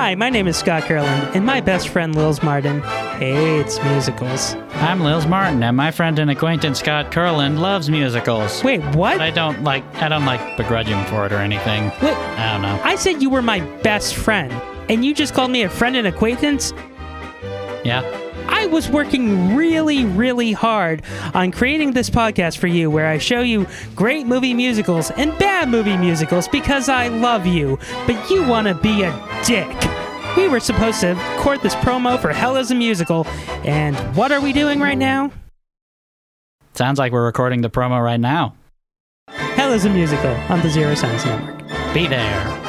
Hi, my name is Scott Kurland, and my best friend Lils Martin hates musicals. I'm Lils Martin, and my friend and acquaintance Scott Kurland loves musicals. Wait, what? But I don't like I don't like begrudge him for it or anything. Wait, I don't know. I said you were my best friend, and you just called me a friend and acquaintance? Yeah. I was working really, really hard on creating this podcast for you where I show you great movie musicals and bad movie musicals because I love you, but you want to be a dick. We were supposed to record this promo for Hell is a Musical, and what are we doing right now? Sounds like we're recording the promo right now. Hell is a Musical on the Zero Science Network. Be there.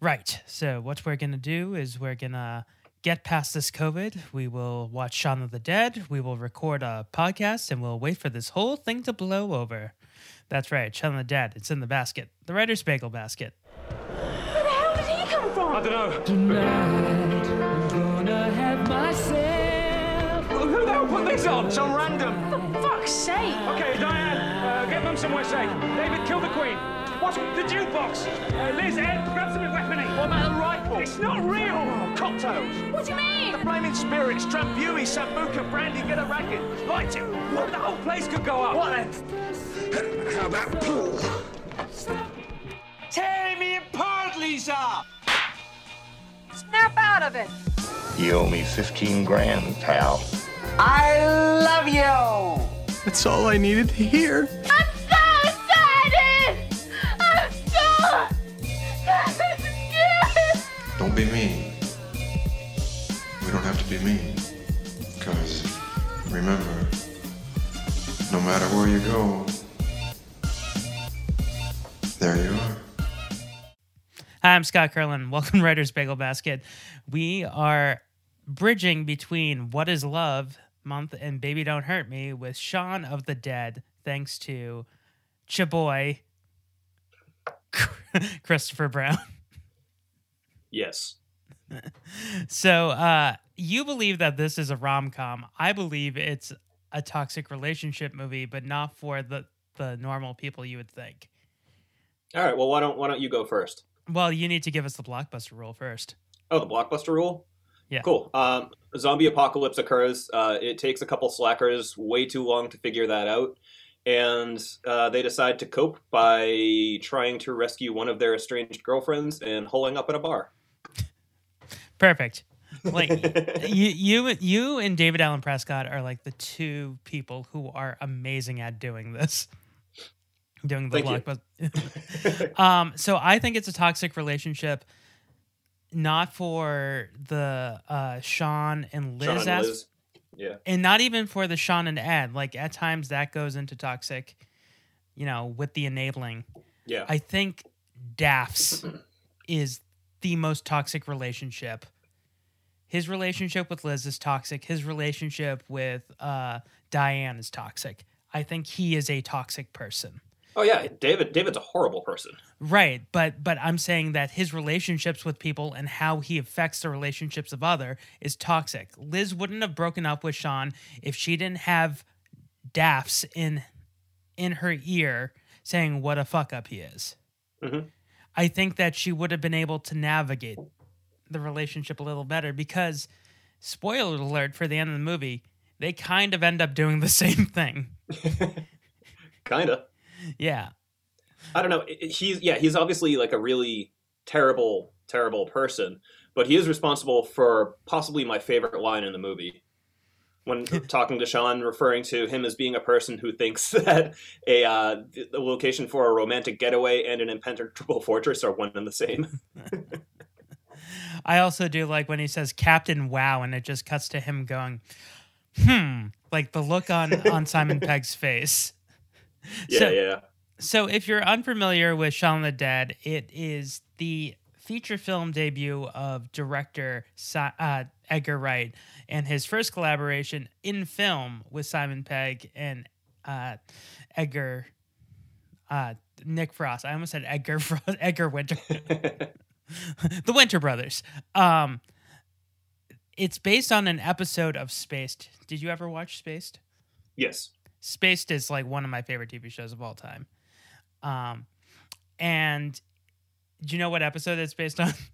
Right. So what we're gonna do is we're gonna get past this COVID. We will watch Shaun of the Dead. We will record a podcast, and we'll wait for this whole thing to blow over. That's right, Shaun of the Dead. It's in the basket, the writer's bagel basket. Where the hell did he come from? I don't know. Tonight, I'm gonna have myself. Who the hell put this on? Some random. For fuck's sake. Okay, Diane, uh, get them somewhere safe. David, kill the Queen. What's the jukebox? Uh, Liz, Ed, grab some weaponry. What about the rifle? It's not real. Oh, cocktails. What do you mean? The flaming spirits, Drambuie, Sambuca, brandy, get a racket. Light it. What, the whole place could go up. What then? How about pool? Tear me apart, Lisa! Snap out of it. You owe me 15 grand, pal. I love you! That's all I needed to hear. Don't be mean. We don't have to be mean. Because remember, no matter where you go, there you are. Hi, I'm Scott Kurland. Welcome to Writer's Bagel Basket. We are bridging between What is Love month and Baby Don't Hurt Me with Shaun of the Dead, thanks to Chaboy Christopher Brown. Yes. So, uh, you believe that this is a rom com. I believe it's a toxic relationship movie, but not for the, the normal people you would think. All right. Well, why don't why don't you go first? Well, you need to give us the blockbuster rule first. Oh, the blockbuster rule. Yeah. Cool. Um, zombie apocalypse occurs. Uh, it takes a couple slackers way too long to figure that out, and uh, they decide to cope by trying to rescue one of their estranged girlfriends and holing up at a bar. Perfect. Like you, you, you, and David Allen Prescott are like the two people who are amazing at doing this. Doing the Thank you. blockbuster. um, so I think it's a toxic relationship, not for the uh, Shaun and Liz, Shaun and as- Liz. Yeah. and not even for the Shaun and Ed. Like at times that goes into toxic, you know, with the enabling. Yeah. I think Daph's is the most toxic relationship. His relationship with Liz is toxic. His relationship with uh, Diane is toxic. I think he is a toxic person. Oh yeah. David. David's a horrible person. Right, but but I'm saying that his relationships with people and how he affects the relationships of other is toxic. Liz wouldn't have broken up with Shaun if she didn't have Daphs in in her ear saying what a fuck up he is. Mhm. I think that she would have been able to navigate the relationship a little better because spoiler alert for the end of the movie, they kind of end up doing the same thing. Kinda. Yeah. I don't know. He's yeah. He's obviously like a really terrible, terrible person, but he is responsible for possibly my favorite line in the movie. When talking to Shaun, referring to him as being a person who thinks that a uh, the the location for a romantic getaway and an impenetrable fortress are one and the same. I also do like when he says Captain Wow and it just cuts to him going, hmm, like the look on on Simon Pegg's face. Yeah, So- yeah. So if you're unfamiliar with Shaun the Dead, it is the feature film debut of director uh, Edgar Wright and his first collaboration in film with Simon Pegg and uh, Edgar uh, Nick Frost. I almost said Edgar Frost, Edgar Winter. the Winter Brothers. Um, it's based on an episode of Spaced. Did you ever watch Spaced? yes. Spaced is like one of my favorite TV shows of all time. Um, and do you know what episode it's based on?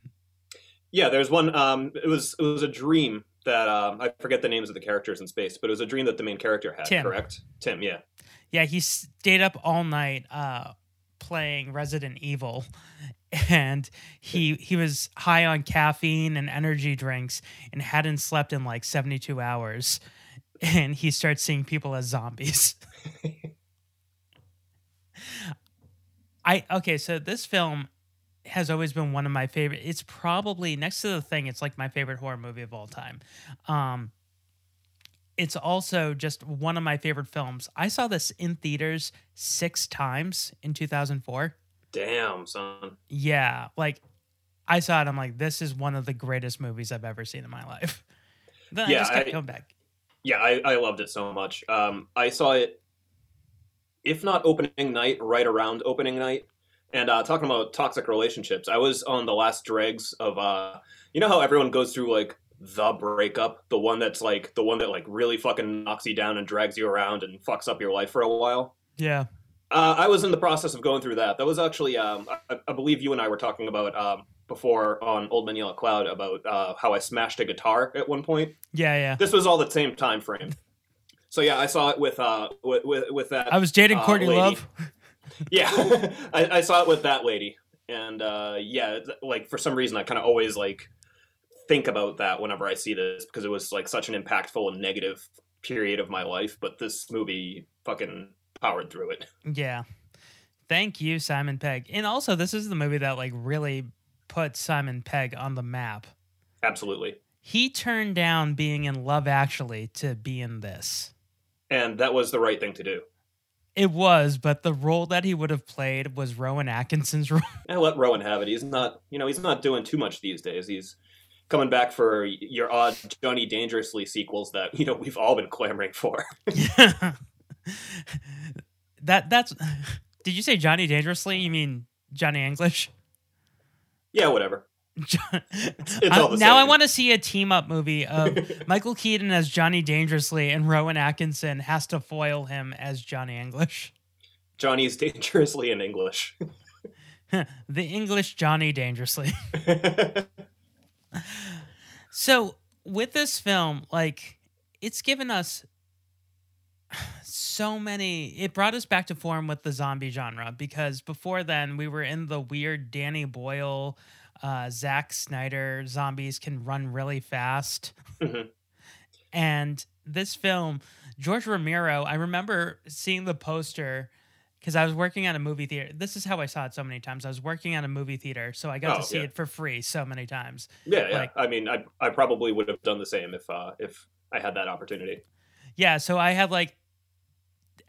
Yeah, there's one. Um, it was it was a dream that um, I forget the names of the characters in space, but it was a dream that the main character had. Tim. Correct, Tim. Yeah. Yeah, he stayed up all night uh, playing Resident Evil, and he he was high on caffeine and energy drinks and hadn't slept in like seventy two hours, and he starts seeing people as zombies. I okay, so this film has always been one of my favorite. It's probably next to the thing. It's like my favorite horror movie of all time. Um, it's also just one of my favorite films. I saw this in theaters six times in 2004. Damn, son. Yeah, like I saw it. I'm like, this is one of the greatest movies I've ever seen in my life. Then I just kept I- coming back. Yeah, I, I loved it so much. Um, I saw it, if not opening night, right around opening night. And uh, talking about toxic relationships, I was on the last dregs of, uh, you know how everyone goes through like the breakup, the one that's like the one that like really fucking knocks you down and drags you around and fucks up your life for a while. Yeah, Uh, I was in the process of going through that. That was actually, um, I, I believe you and I were talking about um, before on Old Man Yellow Cloud about uh, how I smashed a guitar at one point. yeah, yeah. This was all the same time frame. So yeah, I saw it with uh with with, with that. I was dating uh, Courtney lady. Love. Yeah, I, I saw it with that lady, and uh, yeah, like for some reason I kind of always like think about that whenever I see this because it was like such an impactful and negative period of my life. But this movie fucking powered through it. Yeah. Thank you, Simon Pegg. And also, this is the movie that like really put Simon Pegg on the map. Absolutely. He turned down being in Love Actually to be in this. And that was the right thing to do. It was, but the role that he would have played was Rowan Atkinson's role. And let Rowan have it. He's not, you know, he's not doing too much these days. He's coming back for your odd Johnny Dangerously sequels that you know we've all been clamoring for. that that's. Did you say Johnny Dangerously? You mean Johnny English? Yeah, whatever. John- it's the now I want to see a team up movie of Michael Keaton as Johnny Dangerously and Rowan Atkinson has to foil him as Johnny English. Johnny's dangerously in English. the English Johnny Dangerously. so with this film, like it's given us so many it brought us back to form with the zombie genre because before then we were in the weird Danny Boyle, uh, Zack Snyder zombies can run really fast. Mhm. And this film, George Romero, I remember seeing the poster because I was working at a movie theater. This is how I saw it so many times. I was working at a movie theater, so I got Oh, to see yeah. it for free so many times. yeah, yeah. Like- I mean, I I probably would have done the same if uh, if I had that opportunity. Yeah, so I had like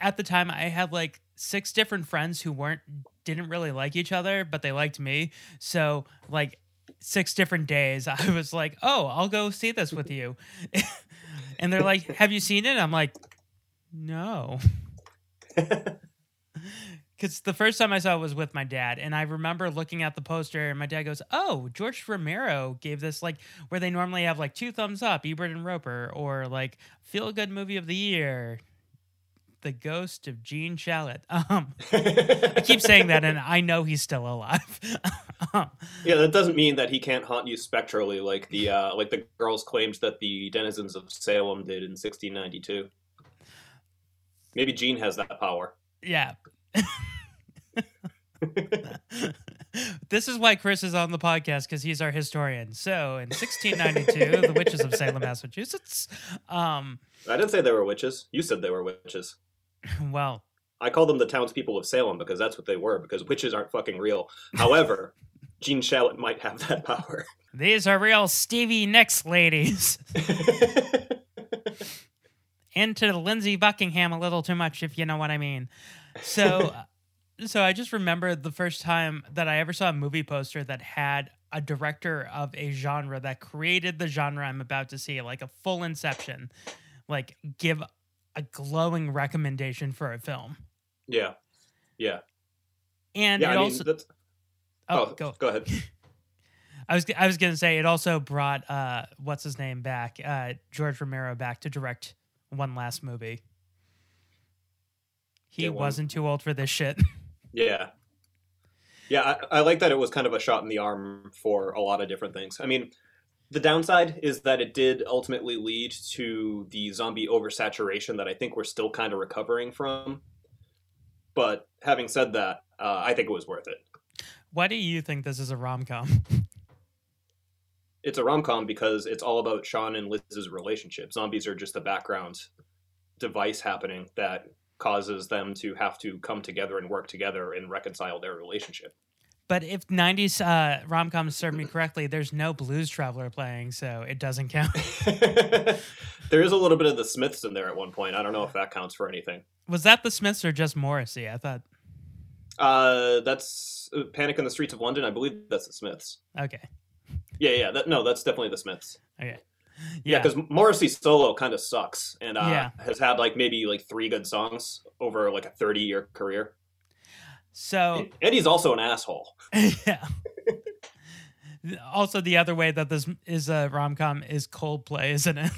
at the time I had like six different friends who weren't didn't really like each other, but they liked me. So like six different days I was like, "Oh, I'll go see this with you." and they're like, "Have you seen it?" I'm like, "No." Cuz the first time I saw it was with my dad and I remember looking at the poster and my dad goes, "Oh, George Romero gave this like where they normally have like two thumbs up, Ebert and Roeper or like feel good movie of the year, The Ghost of Gene Shalit." Um I keep saying that and I know he's still alive. Um, Yeah, that doesn't mean that he can't haunt you spectrally like the uh, like the girls claimed that the denizens of Salem did in 1692. Maybe Gene has that power. yeah. this is why Chris is on the podcast because he's our historian. So in 1692, the witches of Salem, Massachusetts. Um, I didn't say they were witches. You said they were witches. well, I call them the townspeople of Salem because that's what they were. Because witches aren't fucking real. However, Gene Shalit might have that power. these are real Stevie Nicks ladies. Into Lindsey Buckingham a little too much, if you know what I mean. So, so I just remember the first time that I ever saw a movie poster that had a director of a genre that created the genre I'm about to see, like a full Inception, like give a glowing recommendation for a film. yeah, yeah, And yeah. it I mean, also, that's, oh, oh, go. go ahead. I was I was gonna say it also brought uh what's his name back uh George Romero back to direct one last movie. he wasn't too old for this shit. Yeah. Yeah, I, I like that it was kind of a shot in the arm for a lot of different things. I mean, the downside is that it did ultimately lead to the zombie oversaturation that I think we're still kind of recovering from. But having said that, uh, I think it was worth it. Why do you think this is a rom com? It's a rom com because it's all about Shaun and Liz's relationship. Zombies are just a background device happening that causes them to have to come together and work together and reconcile their relationship. But if 90s uh, rom coms serve me correctly, there's no Blues Traveler playing, so it doesn't count. there is a little bit of the Smiths in there at one point. I don't know if that counts for anything. Was that the Smiths or just Morrissey? I thought. Uh, that's uh, Panic in the Streets of London. I believe that's the Smiths. Okay. Yeah, yeah. That, no, that's definitely the Smiths. Okay. Yeah, Yeah. because Morrissey solo kind of sucks, and uh, Yeah. has had like maybe like three good songs over like a thirty-year career. So And he's also an asshole. yeah. Also, the other way that this is a rom com is Coldplay, isn't it?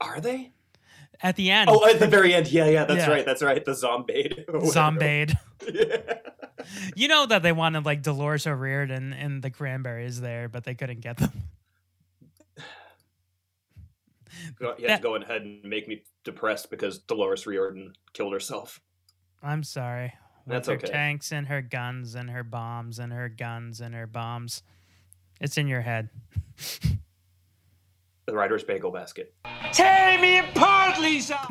Are they? At the end, Oh, at the very end. Yeah, yeah. That's Yeah. right. That's right. The Zombade. Zombade. Yeah. You know that they wanted like Dolores O'Riordan and the Cranberries there, but they couldn't get them. You have to go ahead and make me depressed because Dolores Riordan killed herself. I'm sorry. With That's her okay. tanks and her guns and her bombs and her guns and her bombs. It's in your head. The writer's bagel basket. Tear me apart, Lisa!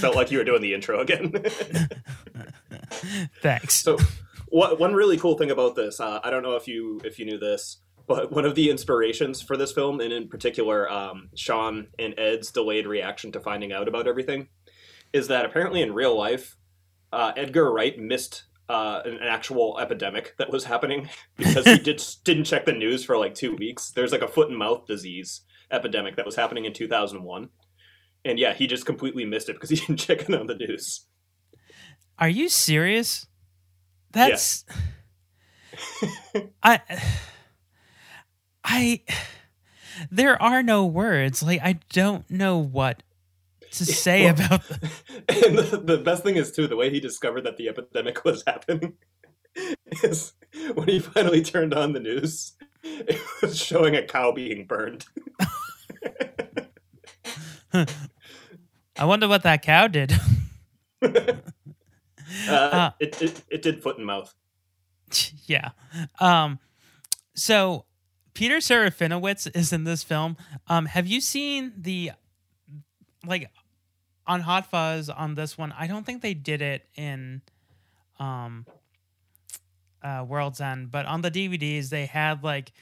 Felt like you were doing the intro again. Thanks. So, what one really cool thing about this, uh, I don't know if you if you knew this, but one of the inspirations for this film, and in particular, um, Shaun and Ed's delayed reaction to finding out about everything, is that apparently in real life, uh, Edgar Wright missed uh, an actual epidemic that was happening because he did didn't check the news for like two weeks. There's like a foot and mouth disease epidemic that was happening in 2001. And yeah, he just completely missed it because he didn't check it on the news. Are you serious? That's I I there are no words. Like I don't know what to say Well, about And the, the best thing is too the way he discovered that the epidemic was happening is when he finally turned on the news, it was showing a cow being burned. I wonder what that cow did. Uh, Uh, it, it it did foot and mouth. yeah. Um so Peter Serafinowicz is in this film. Um have you seen the like on Hot Fuzz on this one? I don't think they did it in um uh World's End, but on the DVDs they had like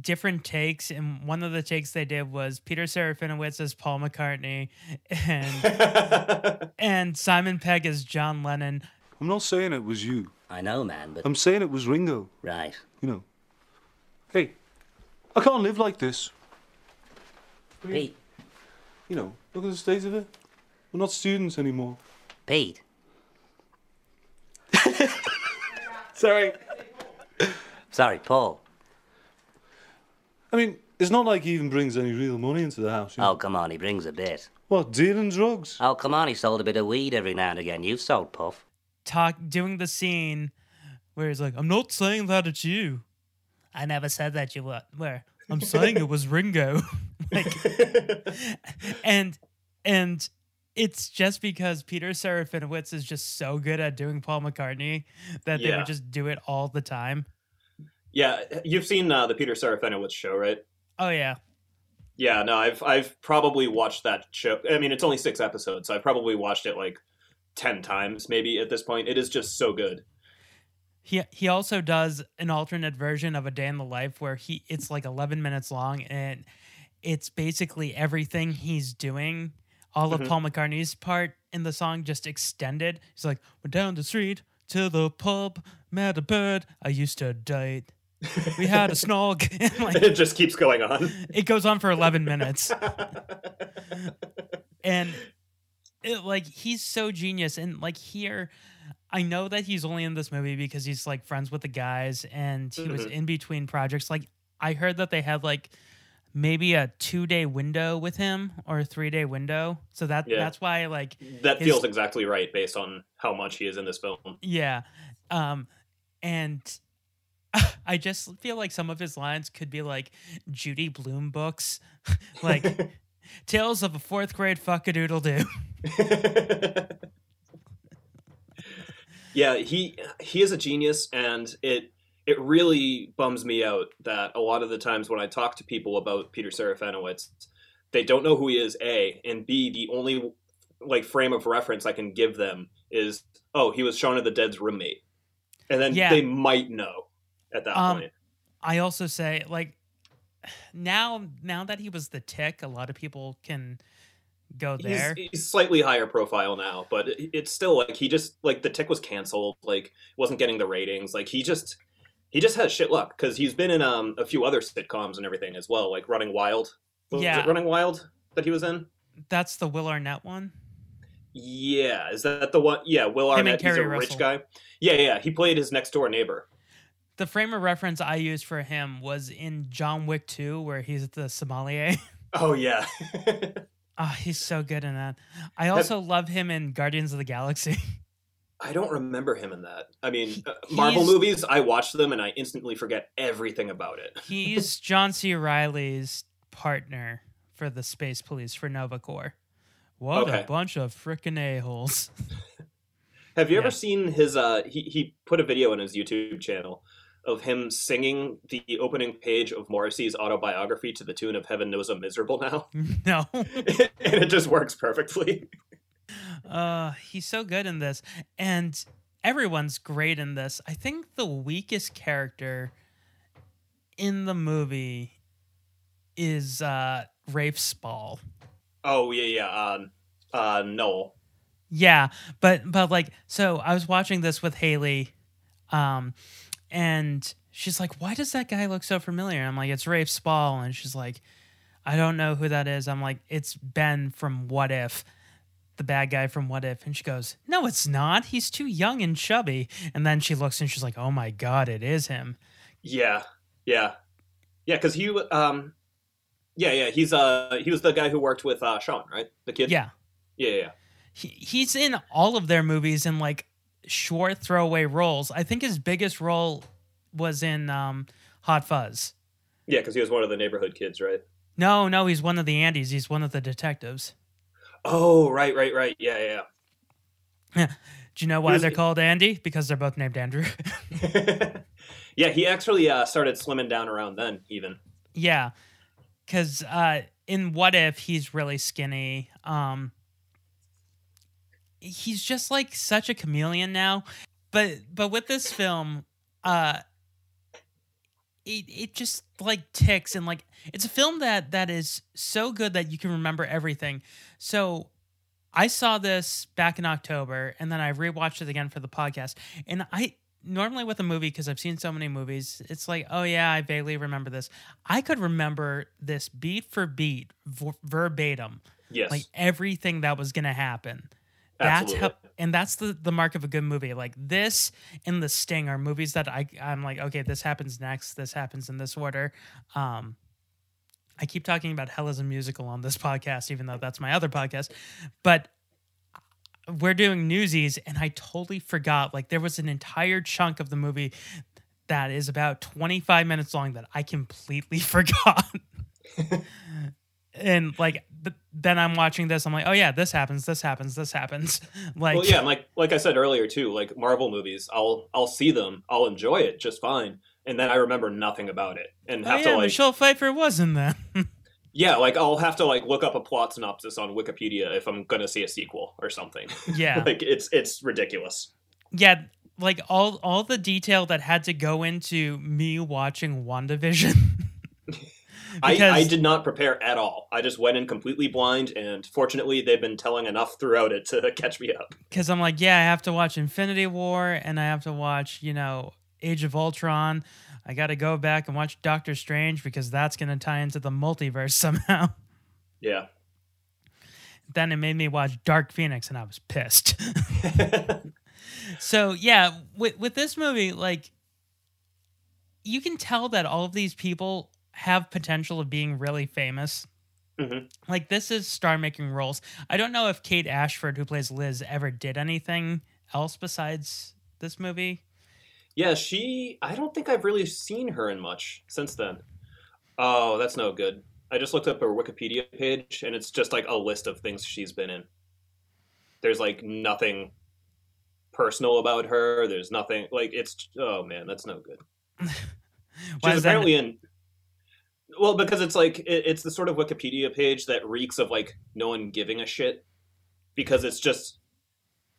different takes and one of the takes they did was Peter Serafinowicz as Paul McCartney and and Simon Pegg as John Lennon. I'm not saying it was you. I know, man, but I'm saying it was Ringo. right. You know. Hey, I can't live like this. Pete, You know, look at the state of it. We're not students anymore. Pete. Sorry. Sorry, Paul. I mean, it's not like he even brings any real money into the house. You oh, know? Oh, come on, he brings a bit. What, dealing drugs? Oh, come on, he sold a bit of weed every now and again. You've sold puff. talk doing the scene where he's like, "I'm not saying that it's you. I never said that you were. Where I'm saying it was Ringo." like, and and it's just because Peter Serafinowicz is just so good at doing Paul McCartney that they Yeah. would just do it all the time. Yeah, you've seen uh, the Peter Serafinowicz show, right? Oh yeah, Yeah, no, I've I've probably watched that show. I mean, it's only six episodes, so I've probably watched it like ten times, maybe at this point. It is just so good. he he also does an alternate version of a day in the life where he it's like 11 minutes long and it's basically everything he's doing all of Mhm. paul mccartney's part in the song just extended he's like went down the street to the pub met a bird i used to date we had a snog like it just keeps going on. it goes on for 11 minutes and it, like he's so genius and like here i know that he's only in this movie because he's like friends with the guys and he was Mhm. in between projects like i heard that they had like maybe a two day window with him or a three day window. So that Yeah. that's why like That his- feels exactly right based on how much he is in this film. yeah. Um and I just feel like some of his lines could be like Judy Blume books. like Tales of a fourth grade fuckadoodle doo. Yeah, he he is a genius, and it it really bums me out that a lot of the times when I talk to people about Peter Serafinowicz, they don't know who he is. A and B, the only like frame of reference I can give them is, oh, he was Shaun of the Dead's roommate, and then Yeah. they might know at that Um, point. I also say like now now that he was the tick, a lot of people can go there. he's slightly higher profile now, but it's still like he just like the tick was canceled, like wasn't getting the ratings. Like he just he just has shit luck because he's been in um a few other sitcoms and everything as well, like Running Wild. Was Yeah. it Running Wild that he was in? That's the Will Arnett one. Yeah, is that the one? Yeah, Will Him Arnett. He's a Kerry rich guy. Yeah, yeah. He played his next door neighbor. The frame of reference I used for him was in John Wick 2, where he's the sommelier. Oh yeah. Ah, he's so good in that. I also love him in Guardians of the Galaxy. I don't remember him in that. I mean, uh, Marvel movies. I watch them and I instantly forget everything about it. He's John C. Reilly's partner for the Space Police for Nova Corps. What Okay. a bunch of frickin' a-holes. Have you ever seen his? uh he, he put a video on his YouTube channel of him singing the opening page of Morrissey's autobiography to the tune of "Heaven Knows I'm Miserable Now," no. and it just works perfectly. Uh, he's so good in this, and everyone's great in this. I think the weakest character in the movie is uh, Rafe Spall. Oh yeah, yeah. Uh, uh, Noel. Yeah, but but like so I was watching this with Haley um and she's like why does that guy look so familiar? I'm like it's Rafe Spall and she's like I don't know who that is. I'm like it's Ben from What If. The bad guy from What If and she goes, "No, it's not. He's too young and chubby." And then she looks and she's like, "Oh my god, it is him." Yeah, yeah, yeah. Because he, um, yeah, yeah. He's uh, he was the guy who worked with uh Shaun, right? The kid. Yeah. yeah, yeah. He, he's in all of their movies in like short throwaway roles. I think his biggest role was in um Hot Fuzz. Yeah, because he was one of the neighborhood kids, right? No, no, he's one of the Andys. He's one of the detectives. Oh, right, right, right. Yeah, yeah. Yeah. Do you know why was- they're called Andy? Because they're both named Andrew. yeah. he actually uh, started slimming down around then, even. yeah. Because uh, in What If, he's really skinny. Um, he's just like such a chameleon now. But but with this film, uh, it it just like ticks and like it's a film that that is so good that you can remember everything. So I saw this back in October and then I rewatched it again for the podcast. And I normally with a movie because I've seen so many movies, it's like, oh yeah, I vaguely remember this. I could remember this beat for beat, v- verbatim, Yes. like everything that was gonna happen. That's how, and that's the the mark of a good movie. Like this and The Sting are movies that I I'm like, okay, this happens next, this happens in this order. Um, I keep talking about Hell as a musical on this podcast, even though that's my other podcast. But we're doing Newsies, and I totally forgot. Like there was an entire chunk of the movie that is about 25 minutes long that I completely forgot. and like th- then I'm watching this, I'm like, oh yeah, this happens, this happens, this happens. Like well, yeah, like like I said earlier too, like Marvel movies, I'll I'll see them, I'll enjoy it just fine, and then I remember nothing about it, and have oh, have yeah, to like Michelle Pfeiffer was in that. yeah, like I'll have to like look up a plot synopsis on Wikipedia if I'm gonna see a sequel or something. Yeah. like it's it's ridiculous. yeah, like all all the detail that had to go into me watching WandaVision. I, I did not prepare at all. I just went in completely blind, and fortunately, they've been telling enough throughout it to catch me up. because I'm like, yeah, I have to watch Infinity War and I have to watch, you know, Age of Ultron. I got to go back and watch Doctor Strange because that's going to tie into the multiverse somehow. Yeah. then it made me watch Dark Phoenix and I was pissed. so, yeah, with with this movie like you can tell that all of these people have potential of being really famous. Mhm. Like this is star making roles. I don't know if Kate Ashford, who plays Liz, ever did anything else besides this movie. Yeah, she. I don't think I've really seen her in much since then. Oh, that's no good. I just looked up her Wikipedia page, and it's just like a list of things she's been in. There's like nothing personal about her. There's nothing like it's. Oh man, that's no good. She's is that- apparently in. Well, because it's like it, it's the sort of Wikipedia page that reeks of like no one giving a shit, because it's just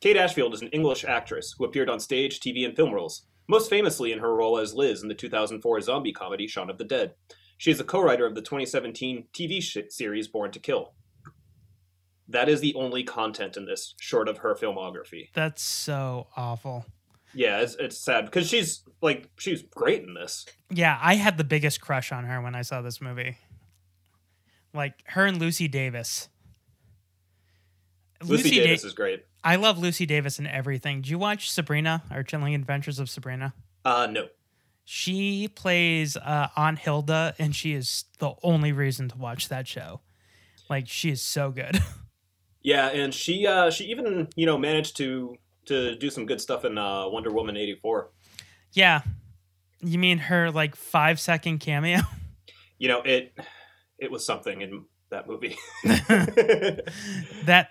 Kate Ashfield is an English actress who appeared on stage, TV, and film roles, most famously in her role as Liz in the 2004 zombie comedy Shaun of the Dead. She is a co-writer of the 2017 TV sh- series Born to Kill. That is the only content in this, short of her filmography. That's so awful. Yeah, it's, it's sad because she's like she's great in this. Yeah, I had the biggest crush on her when I saw this movie. Like her and Lucy Davis. Lucy, Da- Davis is great. I love Lucy Davis in everything. Did you watch Sabrina or Chilling Adventures of Sabrina? Uh, no. She plays uh, Aunt Hilda, and she is the only reason to watch that show. Like she is so good. Yeah, and she uh she even, you know, managed to to do some good stuff in uh Wonder Woman 84. yeah, you mean her like five second cameo? You know, it it was something in that movie. that.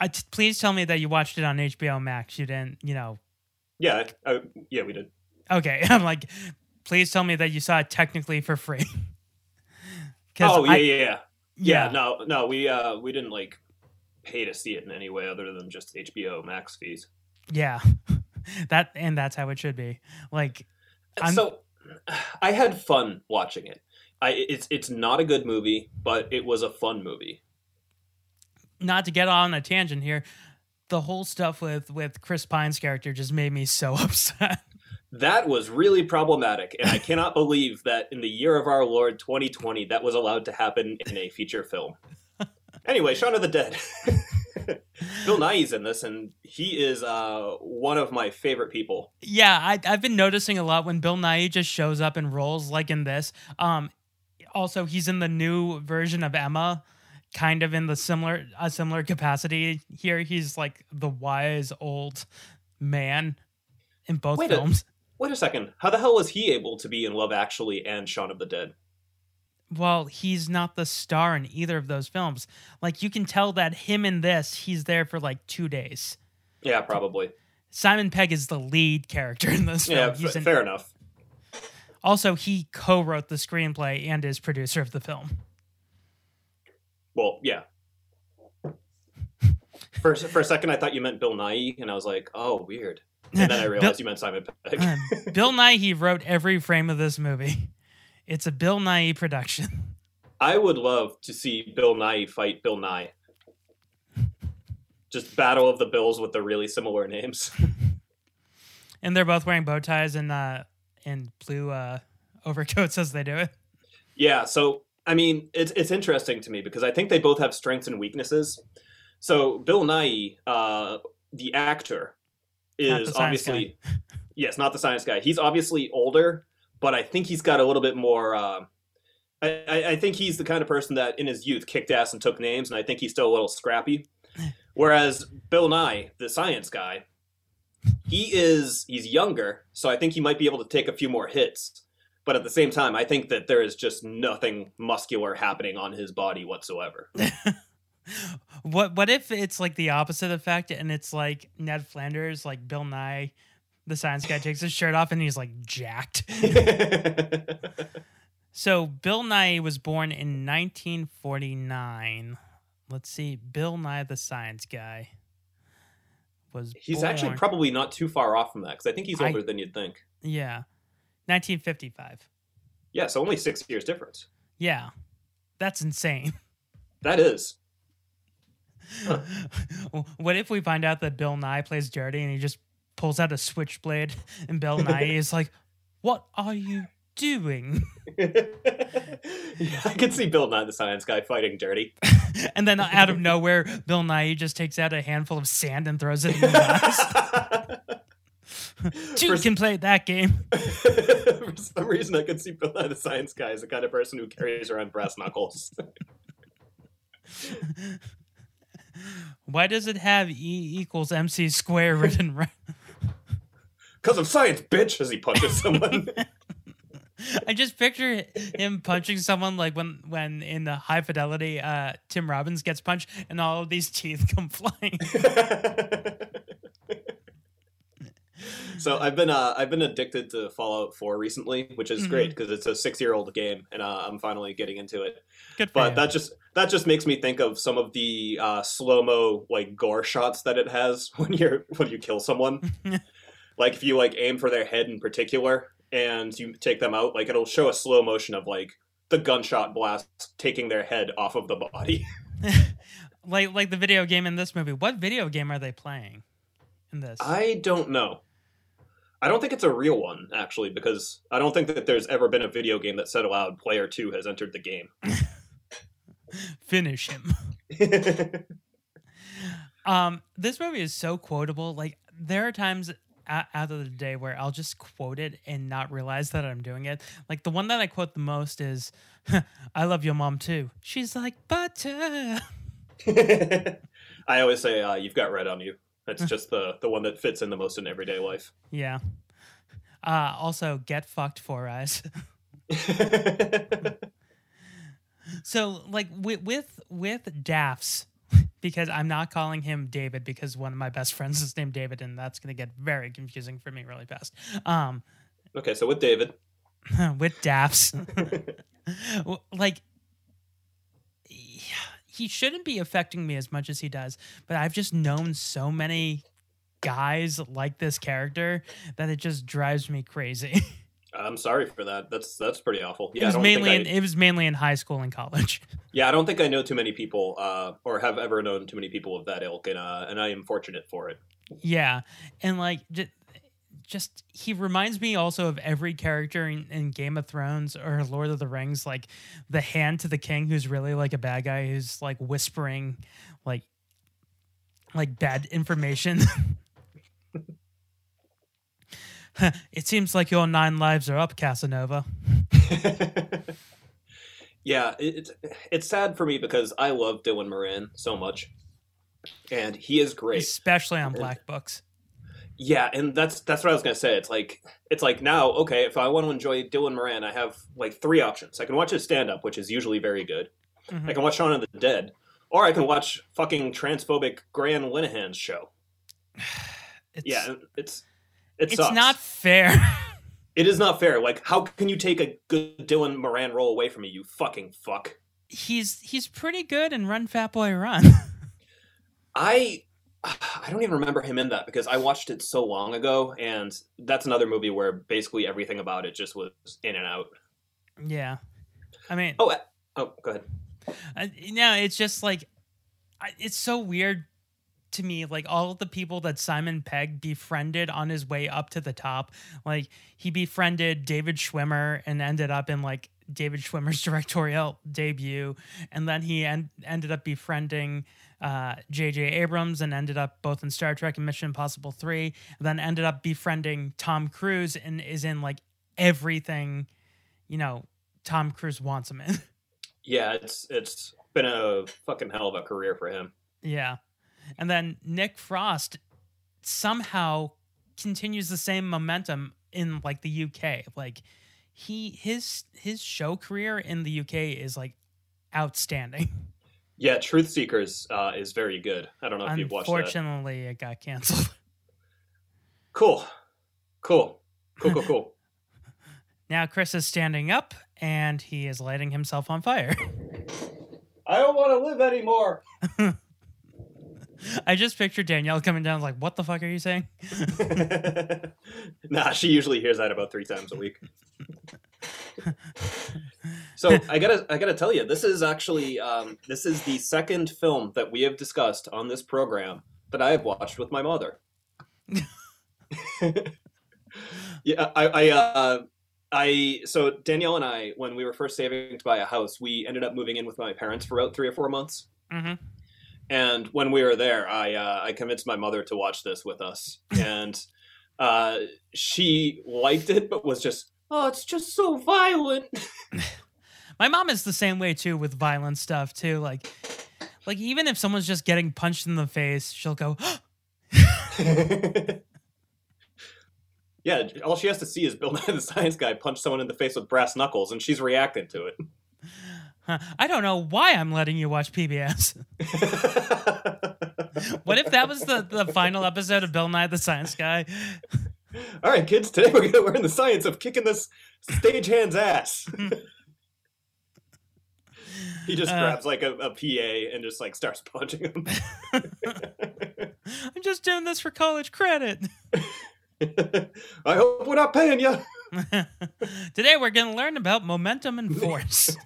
I t- please tell me that you watched it on HBO Max. You didn't, you know. yeah, I, yeah, we did. Okay, I'm like, please tell me that you saw it technically for free. Oh, yeah, I- yeah, yeah. Yeah, Yeah. no, no, we uh we didn't like pay to see it in any way other than just HBO Max fees. Yeah. that and that's how it should be. Like I'm so I had fun watching it. I it's it's not a good movie, but it was a fun movie. not to get on a tangent here, the whole stuff with with Chris Pine's character just made me so upset. That was really problematic, and I cannot believe that in the year of our Lord 2020 that was allowed to happen in a feature film. Anyway, Shaun of the Dead. Bill Nighy's in this, and he is uh, one of my favorite people. yeah, I I've been noticing a lot when Bill Nighy just shows up in roles like in this. Um also he's in the new version of Emma kind of in the similar a similar capacity here. He's like the wise old man in both Wait a- films. Wait a second. How the hell was he able to be in Love Actually and Shaun of the Dead? Well, he's not the star in either of those films. Like you can tell that him in this, he's there for like two days. Yeah, probably. Simon Pegg is the lead character in this film. Yeah, He's f- in- fair enough. Also, he co-wrote the screenplay and is producer of the film. Well, yeah. For, for a second, I thought you meant Bill Nye, and I was like, oh, weird. And then I realized you meant Simon Pegg. Bill Nye he wrote every frame of this movie. It's a Bill Nye production. I would love to see Bill Nye fight Bill Nighy. Just battle of the Bills with the really similar names. And they're both wearing bow ties and uh and blue uh overcoats as they do it. Yeah, so I mean, it's it's interesting to me because I think they both have strengths and weaknesses. So Bill Nye, uh, the actor, is obviously yes, not the science guy. He's obviously older, but I think he's got a little bit more. Uh, I, I think he's the kind of person that in his youth kicked ass and took names, and I think he's still a little scrappy. Whereas Bill Nye, the science guy, he is he's younger, so I think he might be able to take a few more hits. But at the same time, I think that there is just nothing muscular happening on his body whatsoever. What what if it's like the opposite effect and it's like Ned Flanders, like Bill Nye, the science guy takes his shirt off and he's like jacked. so Bill Nighy was born in 1949. Let's see, Bill Nye the science guy was He's actually probably not too far off from that because I think he's I- older than you'd think. yeah, 1955. Yeah, so only six years difference. Yeah, that's insane. That is. what if we find out that Bill Nye plays dirty and he just pulls out a switchblade and Bill Nye is like, "What are you doing?" Yeah, I could see Bill Nye the Science Guy fighting dirty. and then out of nowhere, Bill Nye just takes out a handful of sand and throws it in his eyes. Two can play that game. For some reason, I could see Bill Nye the Science Guy as the kind of person who carries around brass knuckles. Why does it have E equals MC square written right? Because of science, bitch! As he punches someone. I just picture him punching someone like when when in the high fidelity uh Tim Robbins gets punched and all of these teeth come flying. so I've been uh, I've been addicted to Fallout 4 recently, which is Mhm. great because it's a six year old game, and uh, I'm finally getting into it. Good for But you. that just that just makes me think of some of the uh, slow mo like gore shots that it has when you're when you kill someone. Like if you like aim for their head in particular and you take them out, like it'll show a slow motion of like the gunshot blast taking their head off of the body. like like the video game in this movie. What video game are they playing in this? I don't know. I don't think it's a real one actually because I don't think that there's ever been a video game that said aloud player 2 has entered the game. Finish him. um, this movie is so quotable. Like there are times out of the day where I'll just quote it and not realize that I'm doing it. Like the one that I quote the most is, "I love your mom too." She's like butter. I always say uh, you've got red on you. That's just the the one that fits in the most in everyday life. Yeah. Uh, also, get fucked four eyes. so, like with with with Daffs, because I'm not calling him David because one of my best friends is named David, and that's gonna get very confusing for me really fast. Um, Okay, so with David, with Daffs, w- like he shouldn't be affecting me as much as he does, but I've just known so many guys like this character that it just drives me crazy. I'm sorry for that. That's that's pretty awful. it Yeah, I was mainly I- in, it was mainly in high school and college. Yeah, I don't think I know too many people, uh, or have ever known too many people of that ilk, and uh, and I am fortunate for it. yeah, and like just, just he reminds me also of every character in, in Game of Thrones or Lord of the Rings, like the hand to the king, who's really like a bad guy who's like whispering, like like bad information. it seems like your nine lives are up, Casanova. Yeah, it's it's sad for me because I love Dylan Moran so much, and he is great. Especially on Black Books. Yeah, and that's that's what I was gonna say. It's like it's like now, okay, if I want to enjoy Dylan Moran, I have like three options. I can watch his stand up, which is usually very good. Mhm. I can watch Shaun of the Dead, or I can watch fucking transphobic Graham Linehan's show. It's, yeah, it's it it's sucks. not fair. It is not fair. Like, how can you take a good Dylan Moran role away from me? You fucking fuck. he's he's pretty good in Run Fat Boy Run. I I don't even remember him in that because I watched it so long ago, and that's another movie where basically everything about it just was in and out. yeah, I mean, Oh, oh, go ahead. Uh, no, it's just like I- it's so weird to me. Like all of the people that Simon Pegg befriended on his way up to the top. Like he befriended David Schwimmer and ended up in like David Schwimmer's directorial debut, and then he en- ended up befriending uh, J.J. Abrams and ended up both in Star Trek and Mission Impossible Three. And then ended up befriending Tom Cruise and is in like everything, you know, Tom Cruise wants him in. Yeah, it's it's been a fucking hell of a career for him. Yeah. And then Nick Frost somehow continues the same momentum in like the UK. Like he his his show career in the UK is like outstanding. Yeah, Truth Seekers uh, is very good. I don't know if you've watched that. Unfortunately, it got canceled. Cool, cool, cool, cool, cool. Now Chris is standing up and he is lighting himself on fire. I don't want to live anymore. I just picture Danielle coming down like, "What the fuck are you saying?" nah, she usually hears that about three times a week. so I gotta, I gotta tell you, this is actually, um, this is the second film that we have discussed on this program that I have watched with my mother. yeah, I, I, uh, I, so Danielle and I, when we were first saving to buy a house, we ended up moving in with my parents for about three or four months. Mm-hmm. And when we were there, I uh, I convinced my mother to watch this with us, and uh, she liked it, but was just, oh, it's just so violent. My mom is the same way too with violent stuff too. Like, like even if someone's just getting punched in the face, she'll go, yeah, all she has to see is Bill Nye the Science Guy punch someone in the face with brass knuckles, and she's reacting to it. "Huh, "I don't know why I'm letting you watch PBS." what if that was the the final episode of Bill Nye the Science Guy? All right, kids, today we're gonna learn the science of kicking this stagehand's ass. he just Uh. grabs like a, a PA and just like starts punching him. I'm just doing this for college credit. I hope we're not paying you. Today we're going to learn about momentum and force.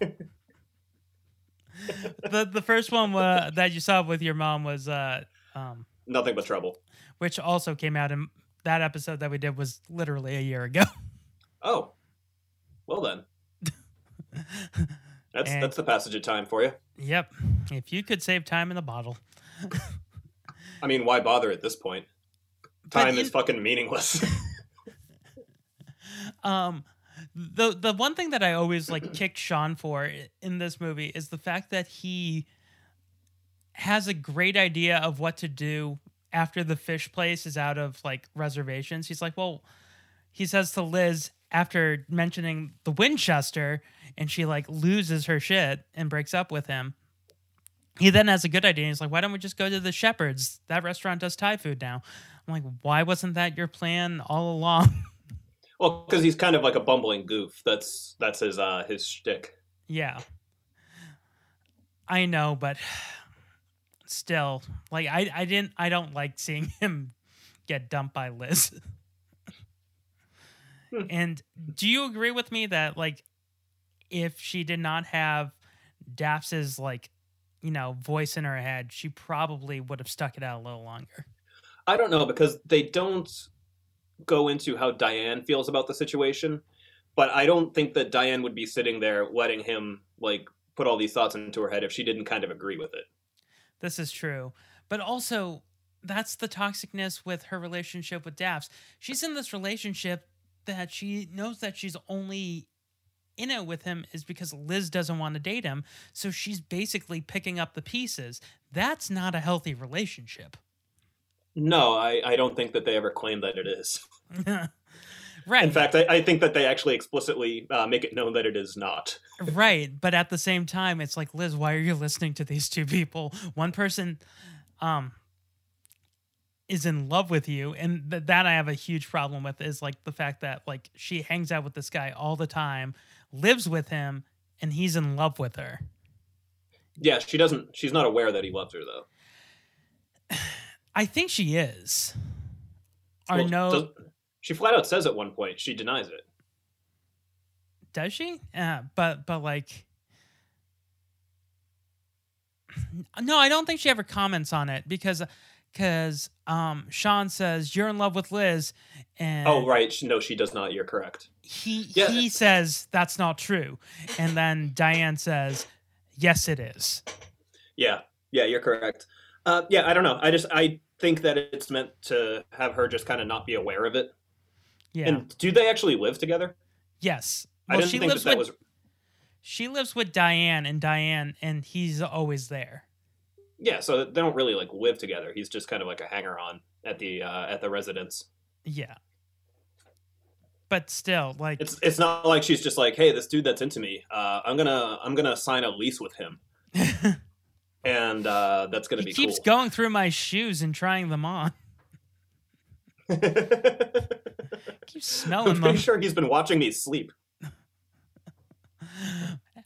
the the first one uh, that you saw with your mom was uh um Nothing but trouble. which also came out in that episode that we did was literally a year ago. Oh, well then. That's And- that's the passage of time for you. yep. If you could save time in the bottle. I mean, why bother at this point? Time is fucking meaningless. Um the the one thing that I always like kicked Shaun for in this movie is the fact that he has a great idea of what to do after the fish place is out of like reservations. He's like, "Well, he says to Liz after mentioning the Winchester and she like loses her shit and breaks up with him. He then has a good idea. He's like, "Why don't we just go to the Shepherd's? That restaurant does Thai food now." I'm like, "Why wasn't that your plan all along?" well, because he's kind of like a bumbling goof. That's that's his uh his shtick. Yeah. I know, but still, like I I didn't I don't like seeing him get dumped by Liz. and do you agree with me that like if she did not have Daphs's like you know voice in her head, she probably would have stuck it out a little longer. I don't know because they don't go into how Diane feels about the situation, but I don't think that Diane would be sitting there letting him like put all these thoughts into her head if she didn't kind of agree with it. This is true. But also, that's the toxicness with her relationship with Daphs. She's in this relationship that she knows that she's only in it with him is because Liz doesn't want to date him. So she's basically picking up the pieces. That's not a healthy relationship. No, I, I don't think that they ever claim that it is. right. In fact, I, I think that they actually explicitly uh, make it known that it is not. right. But at the same time, it's like, Liz, why are you listening to these two people? One person um is in love with you and th- that I have a huge problem with is like the fact that like she hangs out with this guy all the time, lives with him and he's in love with her. Yeah, she doesn't. She's not aware that he loves her though. I think she is. Well, no does- she flat out says at one point she denies it. Does she? Yeah, but but like No, I don't think she ever comments on it because cuz um Shaun says you're in love with Liz and Oh right, no, she does not. You're correct. he Yeah. he says that's not true. And then Diane says yes it is. Yeah, yeah, you're correct. Uh, yeah, I don't know. I just I think that it's meant to have her just kind of not be aware of it. Yeah. And do they actually live together? yes. I didn't she think lives that that with was. she lives with Diane and Diane and he's always there. Yeah, so they don't really like live together. He's just kind of like a hanger on at the uh, at the residence. Yeah. But still, like It's it's not like she's just like, hey, this dude that's into me, uh, I'm gonna I'm gonna sign a lease with him, and uh, that's gonna be. he keeps cool. going through my shoes and trying them on. keeps smelling I'm pretty them. sure he's been watching me sleep.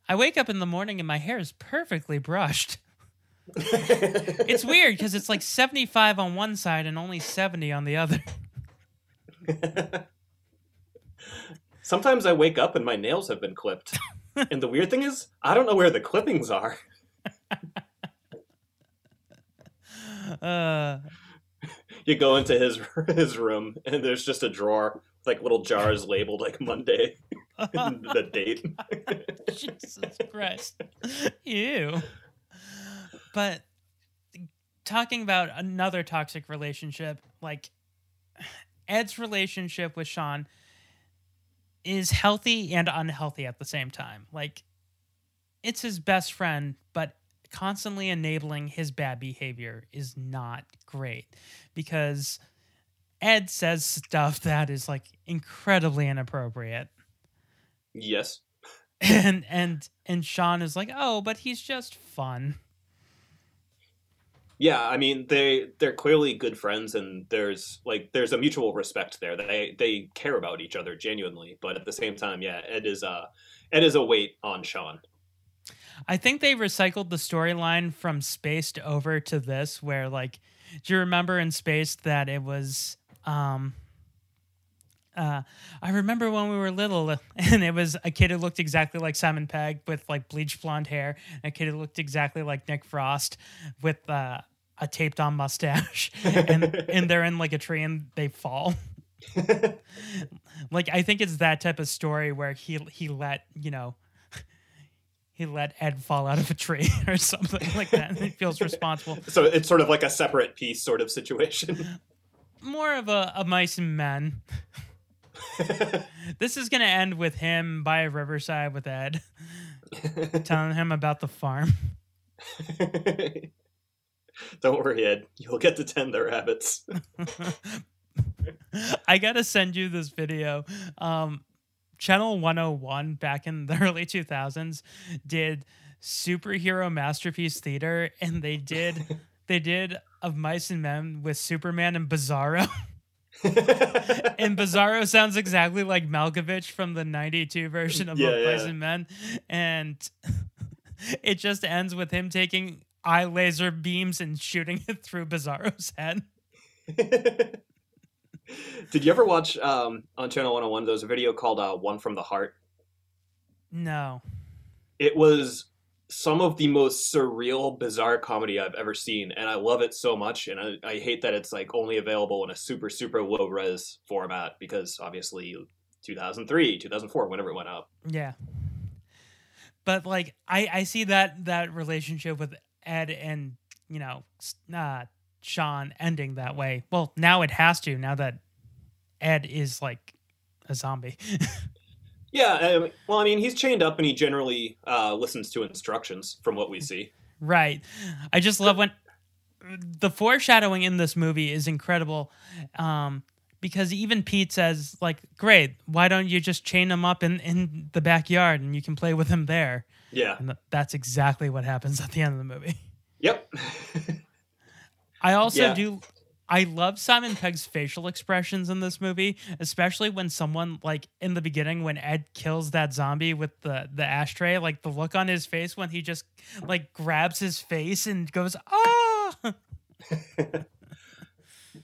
I wake up in the morning and my hair is perfectly brushed. it's weird because it's like 75 on one side and only 70 on the other. Sometimes I wake up and my nails have been clipped, and the weird thing is, I don't know where the clippings are. Uh, You go into his his room, and there's just a drawer with like little jars labeled like Monday, the date. Jesus Christ. Ew. But talking about another toxic relationship, like Ed's relationship with Shaun is healthy and unhealthy at the same time. Like it's his best friend, but constantly enabling his bad behavior is not great because Ed says stuff that is like incredibly inappropriate. Yes. And and and Shaun is like, "Oh, but he's just fun." Yeah, I mean they they're clearly good friends, and there's like there's a mutual respect there. They they care about each other genuinely, but at the same time, yeah, Ed is uh Ed is a weight on Shaun. I think they recycled the storyline from Spaced over to this, where like, do you remember in Spaced that it was um uh, I remember when we were little, and it was a kid who looked exactly like Simon Pegg with like bleached blonde hair, and a kid who looked exactly like Nick Frost with uh, a taped on mustache, and and they're in like a tree and they fall. like I think it's that type of story where he he let you know he let Ed fall out of a tree or something like that, and he feels responsible. So it's sort of like a Separate Peace sort of situation. More of a, a mice and men. this is going to end with him by a riverside with Ed, telling him about the farm. Don't worry, Ed. You'll get to tend the rabbits. I got to send you this video. Um, Channel 101 back in the early 2000s did superhero masterpiece theater and they did they did of mice and men with Superman and Bizarro. and Bizarro sounds exactly like Malkovich from the 92 version of Yeah, Of Mice yeah. and Men. And it just ends with him taking eye laser beams and shooting it through Bizarro's head. Did you ever watch um, on Channel 101? There was a video called uh, "One from the Heart." No. It was some of the most surreal, bizarre comedy I've ever seen, and I love it so much. And I, I hate that it's like only available in a super, super low res format because obviously 2003, 2004, whenever it went out. Yeah. But like I I see that that relationship with Ed and you know uh Shaun ending that way. Well, now it has to now that Ed is like a zombie. Yeah, well, I mean, he's chained up and he generally uh, listens to instructions from what we see. right. I just love when the foreshadowing in this movie is incredible. Um because even Pete says like, "Great, why don't you just chain him up in in the backyard and you can play with him there?" Yeah. And th- that's exactly what happens at the end of the movie. Yep. I also Yeah. do. I love Simon Pegg's facial expressions in this movie, especially when someone like in the beginning when Ed kills that zombie with the the ashtray, like the look on his face when he just like grabs his face and goes ah.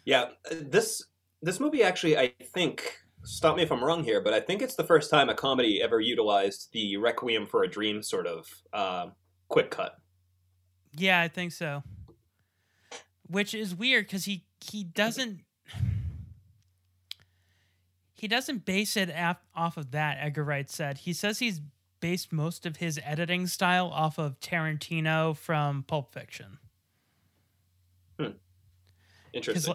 Yeah, this this movie actually, I think, stop me if I'm wrong here, but I think it's the first time a comedy ever utilized the Requiem for a Dream sort of uh, quick cut. Yeah, I think so. Which is weird because he he doesn't he doesn't base it af- off of that. Edgar Wright said he says he's based most of his editing style off of Tarantino from Pulp Fiction. Interesting.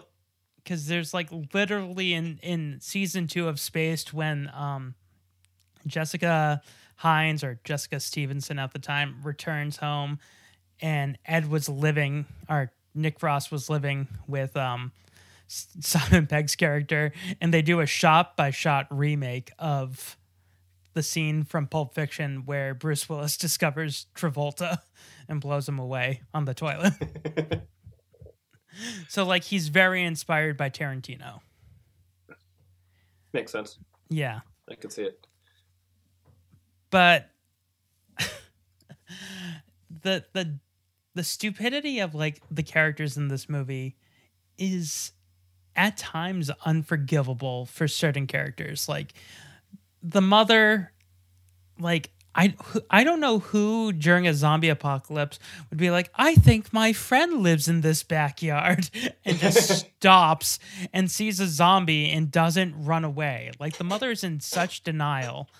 Because there's like literally in in season two of Spaced when um Jessica Hynes or Jessica Stevenson at the time returns home and Ed was living or Nick Frost was living with um Simon Pegg's character and they do a shot by shot remake of the scene from Pulp Fiction where Bruce Willis discovers Travolta and blows him away on the toilet. so like he's very inspired by Tarantino. Makes sense. Yeah. I can see it. but the the the stupidity of like the characters in this movie is at times unforgivable for certain characters like the mother like I, I don't know who during a zombie apocalypse would be like, I think my friend lives in this backyard and just stops and sees a zombie and doesn't run away. Like the mother is in such denial.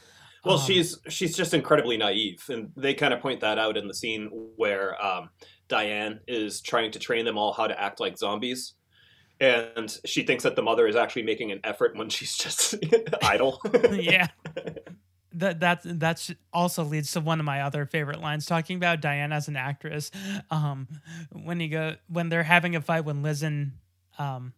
Well, Um, she's she's just incredibly naive, and they kind of point that out in the scene where um, Diane is trying to train them all how to act like zombies, and she thinks that the mother is actually making an effort when she's just idle. yeah. That that that's also leads to one of my other favorite lines talking about Diane as an actress. Um, when you go when they're having a fight when Liz and um,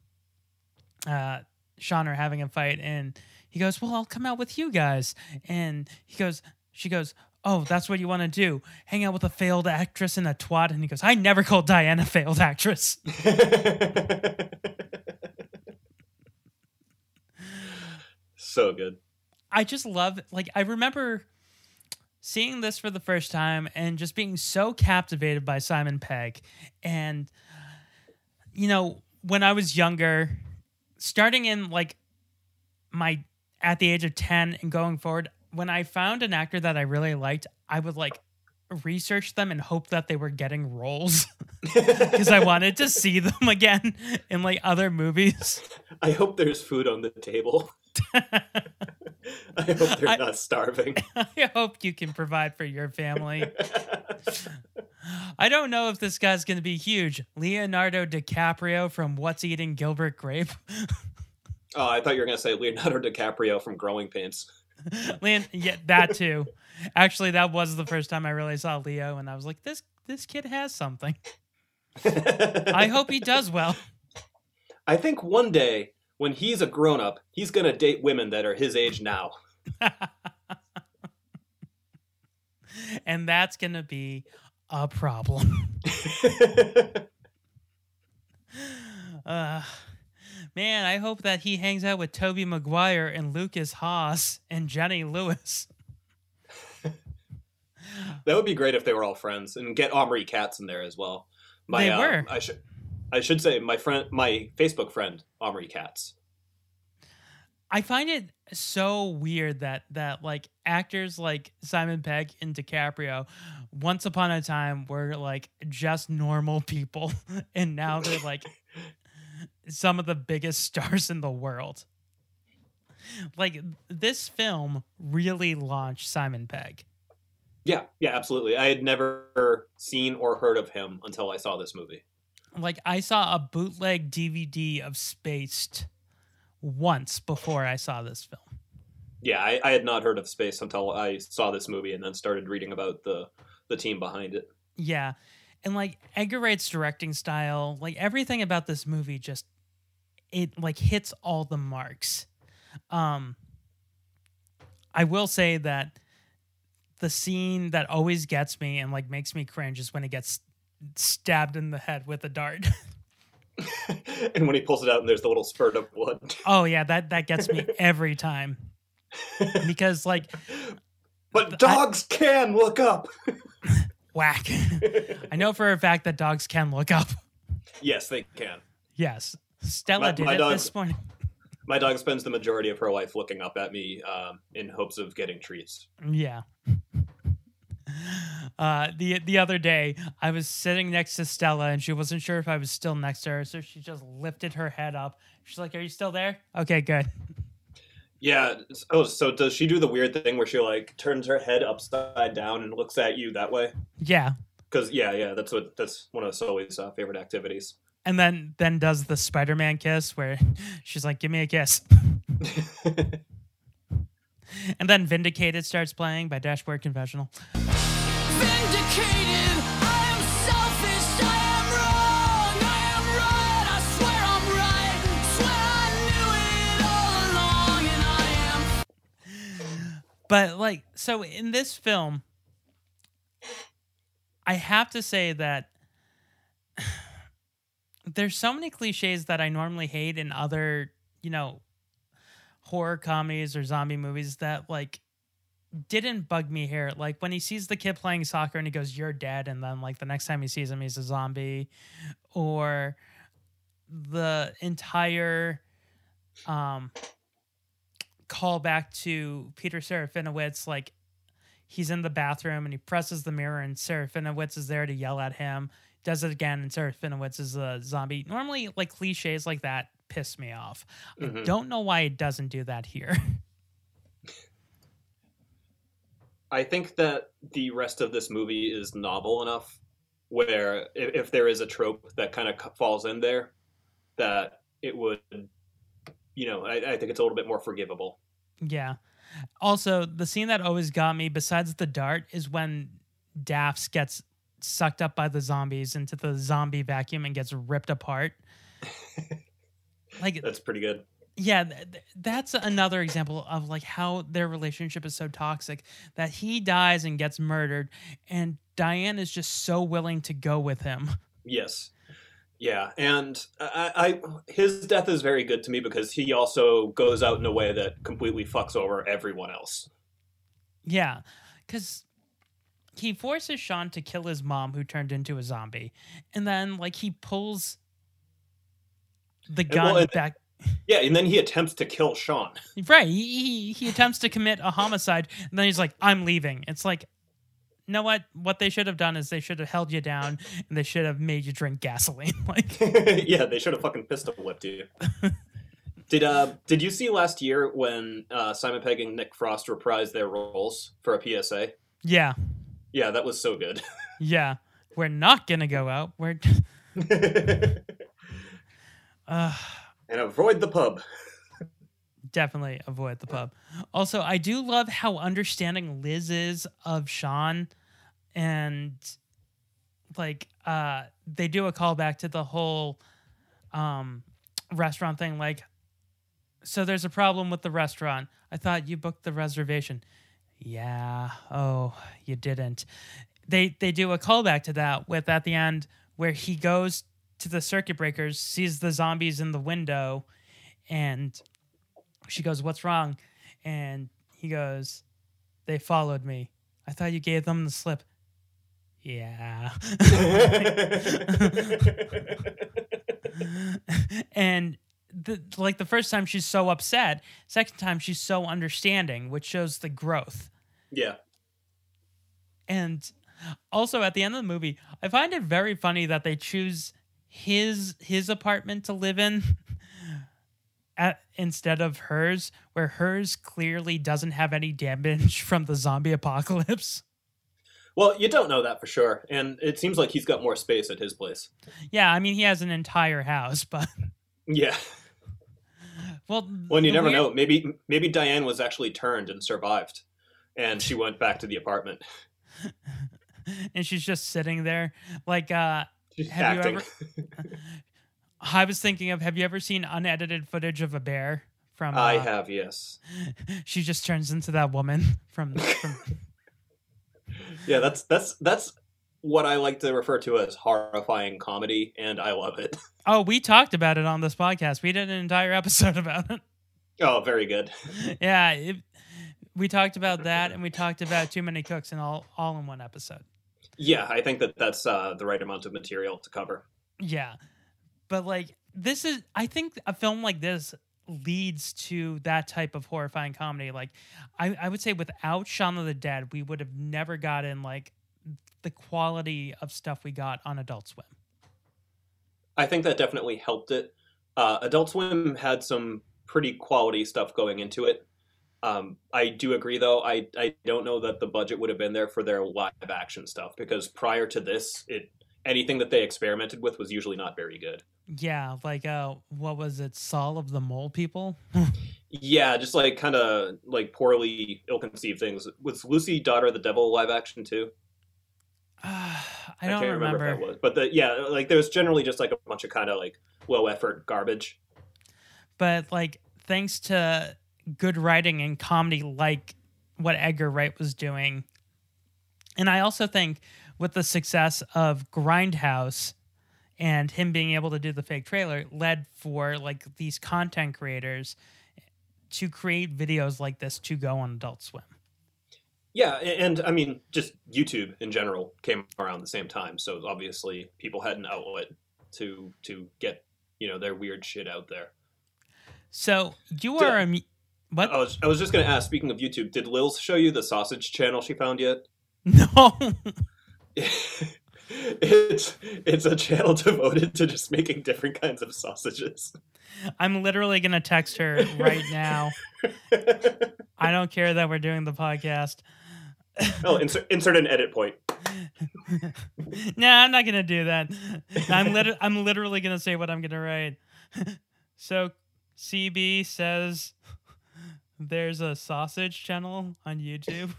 uh, Shaun are having a fight and he goes, "Well, I'll come out with you guys," and he goes, she goes. Oh, that's what you want to do? Hang out with a failed actress and a twat? And he goes, I never called Diana a failed actress. so good. I just love like I remember seeing this for the first time and just being so captivated by Simon Pegg and you know when I was younger starting in like my at the age of 10 and going forward when I found an actor that I really liked I would like research them and hope that they were getting roles because I wanted to see them again in like other movies. I hope there's food on the table. I hope they're I- not starving. I hope you can provide for your family. I don't know if this guy's going to be huge. Leonardo DiCaprio from What's Eating Gilbert Grape. Oh, I thought you were going to say Leonardo DiCaprio from Growing Pains. Leon, yeah, that too. Actually, that was the first time I really saw Leo, and I was like, this this kid has something. I hope he does well. I think one day when he's a grown up, he's going to date women that are his age now. and that's going to be a problem. uh, man, I hope that he hangs out with Tobey Maguire and Lukas Haas and Jenny Lewis. That would be great if they were all friends and get Omri Katz in there as well. My, They uh, were. I should. I should say my friend, my Facebook friend, Omri Katz. I find it so weird that that like actors like Simon Pegg and DiCaprio once upon a time were like just normal people and now they're like some of the biggest stars in the world. Like this film really launched Simon Pegg. Yeah, yeah, absolutely. I had never seen or heard of him until I saw this movie. Like I saw a bootleg DVD of Spaced once before I saw this film. Yeah, I, I had not heard of Space until I saw this movie and then started reading about the the team behind it. Yeah. And like Edgar Wright's directing style, like everything about this movie just it like hits all the marks. Um I will say that the scene that always gets me and like makes me cringe is when he gets stabbed in the head with a dart. and when he pulls it out and there's the little spurt of blood. oh yeah, that that gets me every time. Because like But dogs can look up. whack. I know for a fact that dogs can look up. yes, they can. Yes. Stella My- did my it dog- this morning. My dog spends the majority of her life looking up at me um, in hopes of getting treats. Yeah. Uh, the the other day, I was sitting next to Stella, and she wasn't sure if I was still next to her, so she just lifted her head up. She's like, "Are you still there?" Okay, good. Yeah. Oh, so does she do the weird thing where she like turns her head upside down and looks at you that way? Yeah, Because yeah, yeah, that's what that's one of Sully's uh, favorite activities. And then then does the Spider-Man kiss where she's like, "Give me a kiss." and then Vindicated starts playing by Dashboard Confessional. Vindicated, I am selfish, I am wrong, I am right, I swear I'm right, swear I knew it all along, and I am But like, so in this film, I have to say that there's so many cliches that I normally hate in other, you know, horror comedies or zombie movies that like didn't bug me here. Like when he sees the kid playing soccer and he goes, "You're dead," and then like the next time he sees him, he's a zombie, or the entire um call back to Peter Serafinowicz, like he's in the bathroom and he presses the mirror and Serafinowicz is there to yell at him. Does it again and Serafinowicz is a zombie. Normally, like cliches like that piss me off. I Mhm. don't know why it doesn't do that here. I think that the rest of this movie is novel enough where if, if there is a trope that kind of falls in there, that it would, you know, I, I think it's a little bit more forgivable. Yeah. Also, the scene that always got me, besides the dart, is when Daphs gets sucked up by the zombies into the zombie vacuum and gets ripped apart. like That's pretty good. yeah th- th- that's another example of like how their relationship is so toxic that he dies and gets murdered and diane is just so willing to go with him Yes. Yeah, and I, I his death is very good to me because he also goes out in a way that completely fucks over everyone else. yeah because he forces Shaun to kill his mom who turned into a zombie and then like he pulls the gun well, back Yeah, and then he attempts to kill Shaun. right he, he he attempts to commit a homicide and then he's like i'm leaving it's like you know what what they should have done is they should have held you down and they should have made you drink gasoline like yeah, they should have fucking pistol whipped you. did uh did you see last year when uh, Simon Pegg and Nick Frost reprised their roles for a PSA? yeah Yeah, that was so good. Yeah, we're not gonna go out. We're uh, and avoid the pub. definitely avoid the pub. Also, I do love how understanding Liz is of Shaun, and like uh, they do a callback to the whole um, restaurant thing. Like, so there's a problem with the restaurant. I thought you booked the reservation. Yeah. Oh, you didn't. They they do a callback to that with at the end where he goes to the circuit breakers, sees the zombies in the window, and she goes, "What's wrong?" And he goes, "They followed me. I thought you gave them the slip." Yeah. and the, like the first time she's so upset, second time she's so understanding, which shows the growth. Yeah. And also at the end of the movie, I find it very funny that they choose his his apartment to live in at, instead of hers, where hers clearly doesn't have any damage from the zombie apocalypse. Well, you don't know that for sure, and it seems like he's got more space at his place. Yeah, I mean he has an entire house, but Yeah. Well, Well, and you never weird- know. Maybe maybe Diane was actually turned and survived, and she went back to the apartment. and she's just sitting there like uh She's have acting. you ever I was thinking of have you ever seen unedited footage of a bear from I uh, have, yes. she just turns into that woman from from Yeah, that's that's that's what I like to refer to as horrifying comedy, and I love it. Oh, we talked about it on this podcast. We did an entire episode about it. Oh, very good. Yeah, it, we talked about that and we talked about too many cooks in all all in one episode. Yeah, I think that that's uh, the right amount of material to cover. Yeah. But like this is I think a film like this leads to that type of horrifying comedy. Like I, I would say without Shaun of the Dead, we would have never gotten like the quality of stuff we got on Adult Swim. I think that definitely helped it. Uh, Adult Swim had some pretty quality stuff going into it. Um, I do agree, though. I, I don't know that the budget would have been there for their live action stuff because prior to this, it anything that they experimented with was usually not very good. Yeah, like uh what was it, Saul of the Mole People? Yeah, just like kind of like poorly ill-conceived things. Was Lucy Daughter of the Devil live action too? I don't remember. remember. if that was, but the, yeah, like there's generally just like a bunch of kind of like low effort garbage. but like thanks to good writing and comedy like what Edgar Wright was doing. And I also think with the success of Grindhouse and him being able to do the fake trailer led for like these content creators to create videos like this to go on Adult Swim. Yeah, and I mean, just YouTube in general came around the same time, so obviously people had an outlet to to get you know their weird shit out there. So you Did- are a me- what? I was I was just gonna ask. Speaking of YouTube, did Lils show you the sausage channel she found yet? No. it's it's a channel devoted to just making different kinds of sausages. I'm literally gonna text her right now. I don't care that we're doing the podcast. Oh, insert, insert an edit point. nah, I'm not gonna do that. I'm lit- I'm literally gonna say what I'm gonna write. So CB says there's a sausage channel on YouTube.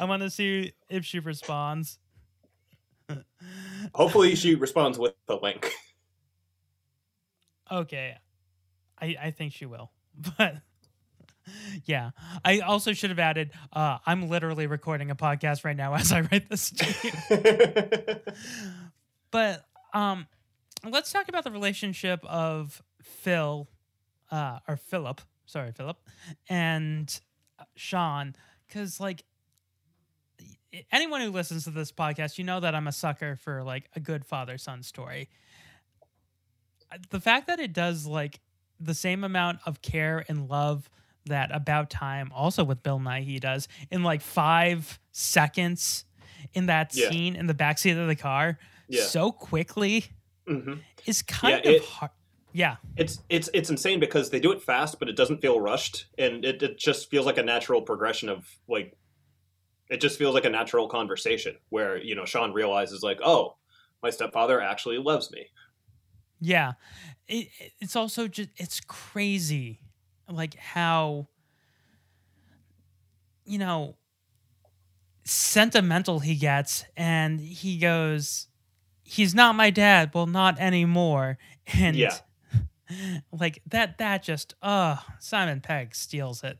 I want to see if she responds. Hopefully, she responds with the link. Okay. I I think she will. But yeah. I also should have added uh I'm literally recording a podcast right now as I write this to you. but um let's talk about the relationship of Phil uh or Philip, sorry, Philip, and uh, Shaun cuz like anyone who listens to this podcast, you know that I'm a sucker for like a good father son story. The fact that it does like the same amount of care and love that About Time, also with Bill Nighy, does in like five seconds in that Yeah. scene in the backseat of the car Yeah. so quickly hmm is kind Yeah, of it- hard. Yeah. It's it's it's insane because they do it fast, but it doesn't feel rushed, and it, it just feels like a natural progression of like. It just feels like a natural conversation where you know Shaun realizes like, oh, my stepfather actually loves me. Yeah. It- it's also just it's crazy like how you know sentimental he gets and he goes he's not my dad well not anymore and Yeah. like that that just uh Simon Pegg steals it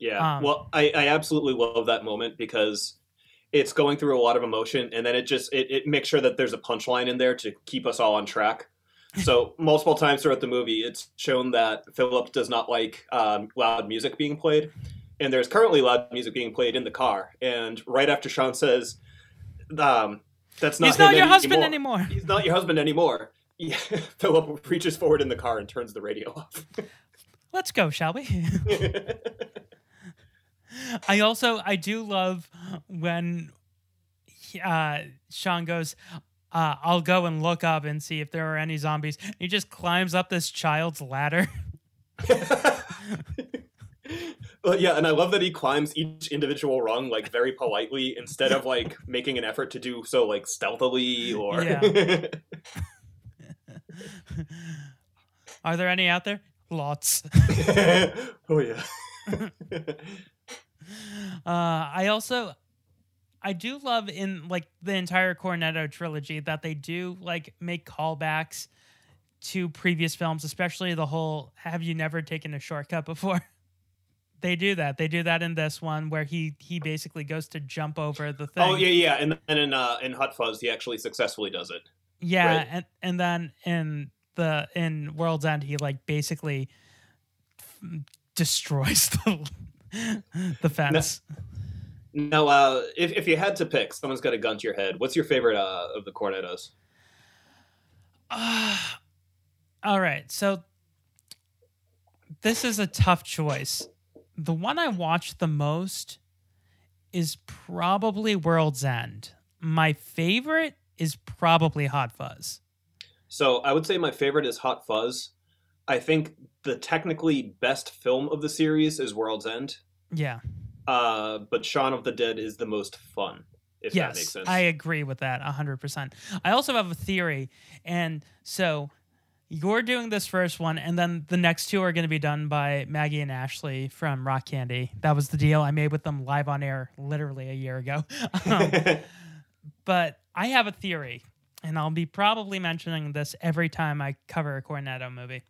Yeah. Um, well, I, I absolutely love that moment because it's going through a lot of emotion, and then it just it, it makes sure that there's a punchline in there to keep us all on track. So multiple times throughout the movie, it's shown that Philip does not like um, loud music being played, and there's currently loud music being played in the car. And right after Shaun says, um, "That's not he's not your husband anymore He's not your husband anymore." Yeah, Philip reaches forward in the car and turns the radio off. let's go shall we I also I do love when uh, Shaun goes, uh, "I'll go and look up and see if there are any zombies." He just climbs up this child's ladder. Well, yeah, and I love that he climbs each individual rung like very politely instead of like making an effort to do so like stealthily or. Yeah. Are there any out there? Lots. oh yeah. Uh, I also, I do love in like the entire Cornetto trilogy that they do like make callbacks to previous films, especially the whole "Have you never taken a shortcut before?" they do that. They do that in this one where he he basically goes to jump over the thing. Oh yeah, yeah, and then in uh, in Hot Fuzz, he actually successfully does it. Yeah, Right. and and then in the in World's End, he like basically f- destroys the the fence. Now, uh, if if you had to pick, someone's got a gun to your head. What's your favorite uh, of the Cornettos? All right, so this is a tough choice. The one I watched the most is probably World's End. My favorite is probably Hot Fuzz. So I would say my favorite is Hot Fuzz. I think the technically best film of the series is World's End. Yeah. Uh, but Shaun of the Dead is the most fun, if that makes yes, sense. I agree with that 100%. I also have a theory. And so you're doing this first one, and then the next two are going to be done by Maggie and Ashley from Rock Candy. That was the deal I made with them live on air literally a year ago. Um, but I have a theory, and I'll be probably mentioning this every time I cover a Cornetto movie.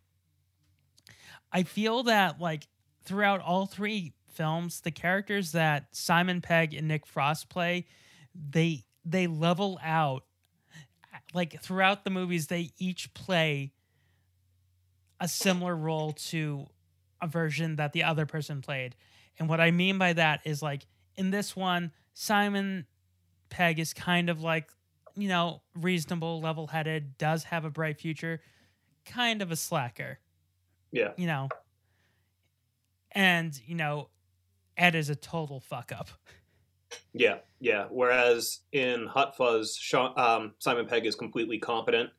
I feel that, like, throughout all three films, the characters that Simon Pegg and Nick Frost play, they they level out. Like throughout the movies, they each play a similar role to a version that the other person played. And what I mean by that is like in this one, Simon Pegg is kind of like, you know, reasonable, level headed, does have a bright future, kind of a slacker yeah. you know. And, you know, Ed is a total fuck up. Yeah, yeah. Whereas in Hot Fuzz, Shaun, um, Simon Pegg is completely competent.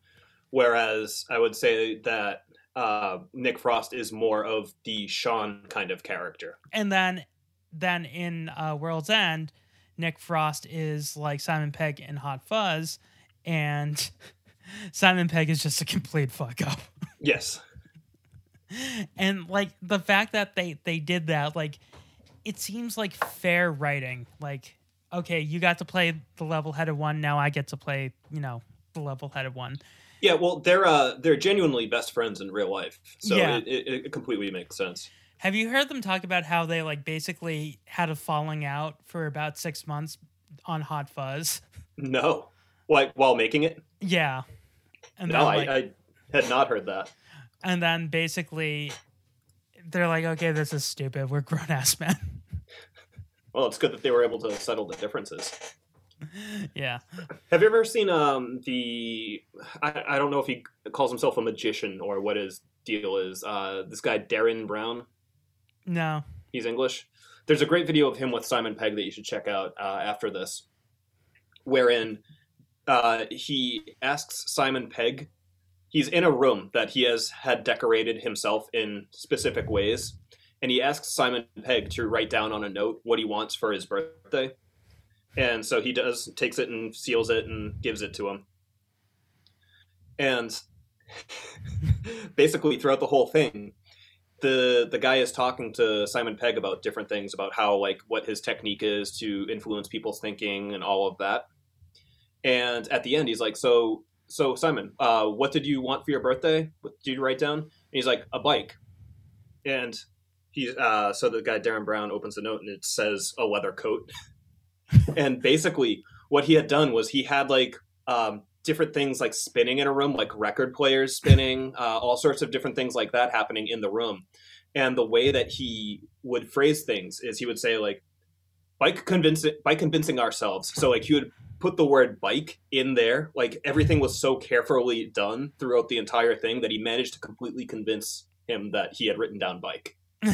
Whereas I would say that uh, Nick Frost is more of the Shaun kind of character. And then then in uh, World's End, Nick Frost is like Simon Pegg in Hot Fuzz and Simon Pegg is just a complete fuck up. Yes. and like the fact that they they did that like it seems like fair writing like okay you got to play the level-headed one now i get to play you know the level-headed one Yeah, well, they're uh, they're genuinely best friends in real life, so Yeah. it, it, it completely makes sense. have you heard them talk about how they like basically had a falling out for about six months on hot fuzz No, like while making it. yeah and no, then, I, I had not heard that. and then basically they're like okay this is stupid we're grown-ass men Well, it's good that they were able to settle the differences. yeah Have you ever seen um the I, I don't know if he calls himself a magician or what his deal is. Uh, this guy Derren Brown. no He's English. There's a great video of him with Simon Pegg that you should check out uh, after this, wherein uh, he asks Simon Pegg. He's in a room that he has had decorated himself in specific ways, and he asks Simon Pegg to write down on a note what he wants for his birthday. And so he does, takes it and seals it and gives it to him. And basically, throughout the whole thing, the the guy is talking to Simon Pegg about different things about how like what his technique is to influence people's thinking and all of that. And at the end, he's like, "So, so Simon, uh, what did you want for your birthday? What did you write down?" And he's like, "A bike." And he's uh, so the guy Derren Brown opens the note and it says a leather coat. and basically, what he had done was he had like um, different things like spinning in a room, like record players spinning, uh, all sorts of different things like that happening in the room. And the way that he would phrase things is he would say like, by convincing by convincing ourselves. So like he would put the word bike in there. Like everything was so carefully done throughout the entire thing that he managed to completely convince him that he had written down bike.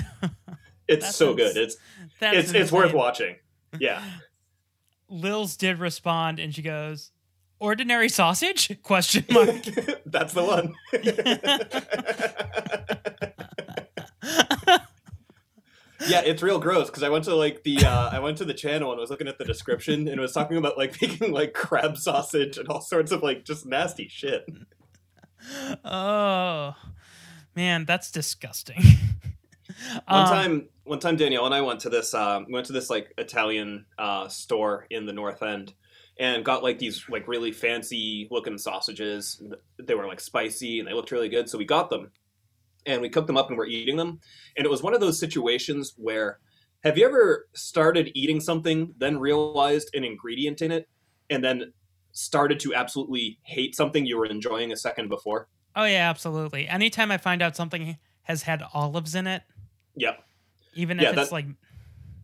It's so ins- good. It's it's it's worth watching. Yeah. Lils did respond, and she goes, "Ordinary sausage?" Question mark. That's the one. Yeah, it's real gross because I went to like the uh, I went to the channel and was looking at the description and it was talking about like making like crab sausage and all sorts of like just nasty shit. oh man, that's disgusting. One Um, time, one time, Danielle and I went to this um, went to this like Italian uh, store in the North End and got like these like really fancy looking sausages. They were like spicy and they looked really good, so we got them and we cooked them up and we're eating them. And it was one of those situations where have you ever started eating something, then realized an ingredient in it, and then started to absolutely hate something you were enjoying a second before? Oh yeah, absolutely. Anytime I find out something has had olives in it, Yep. even Yeah, if it's that- like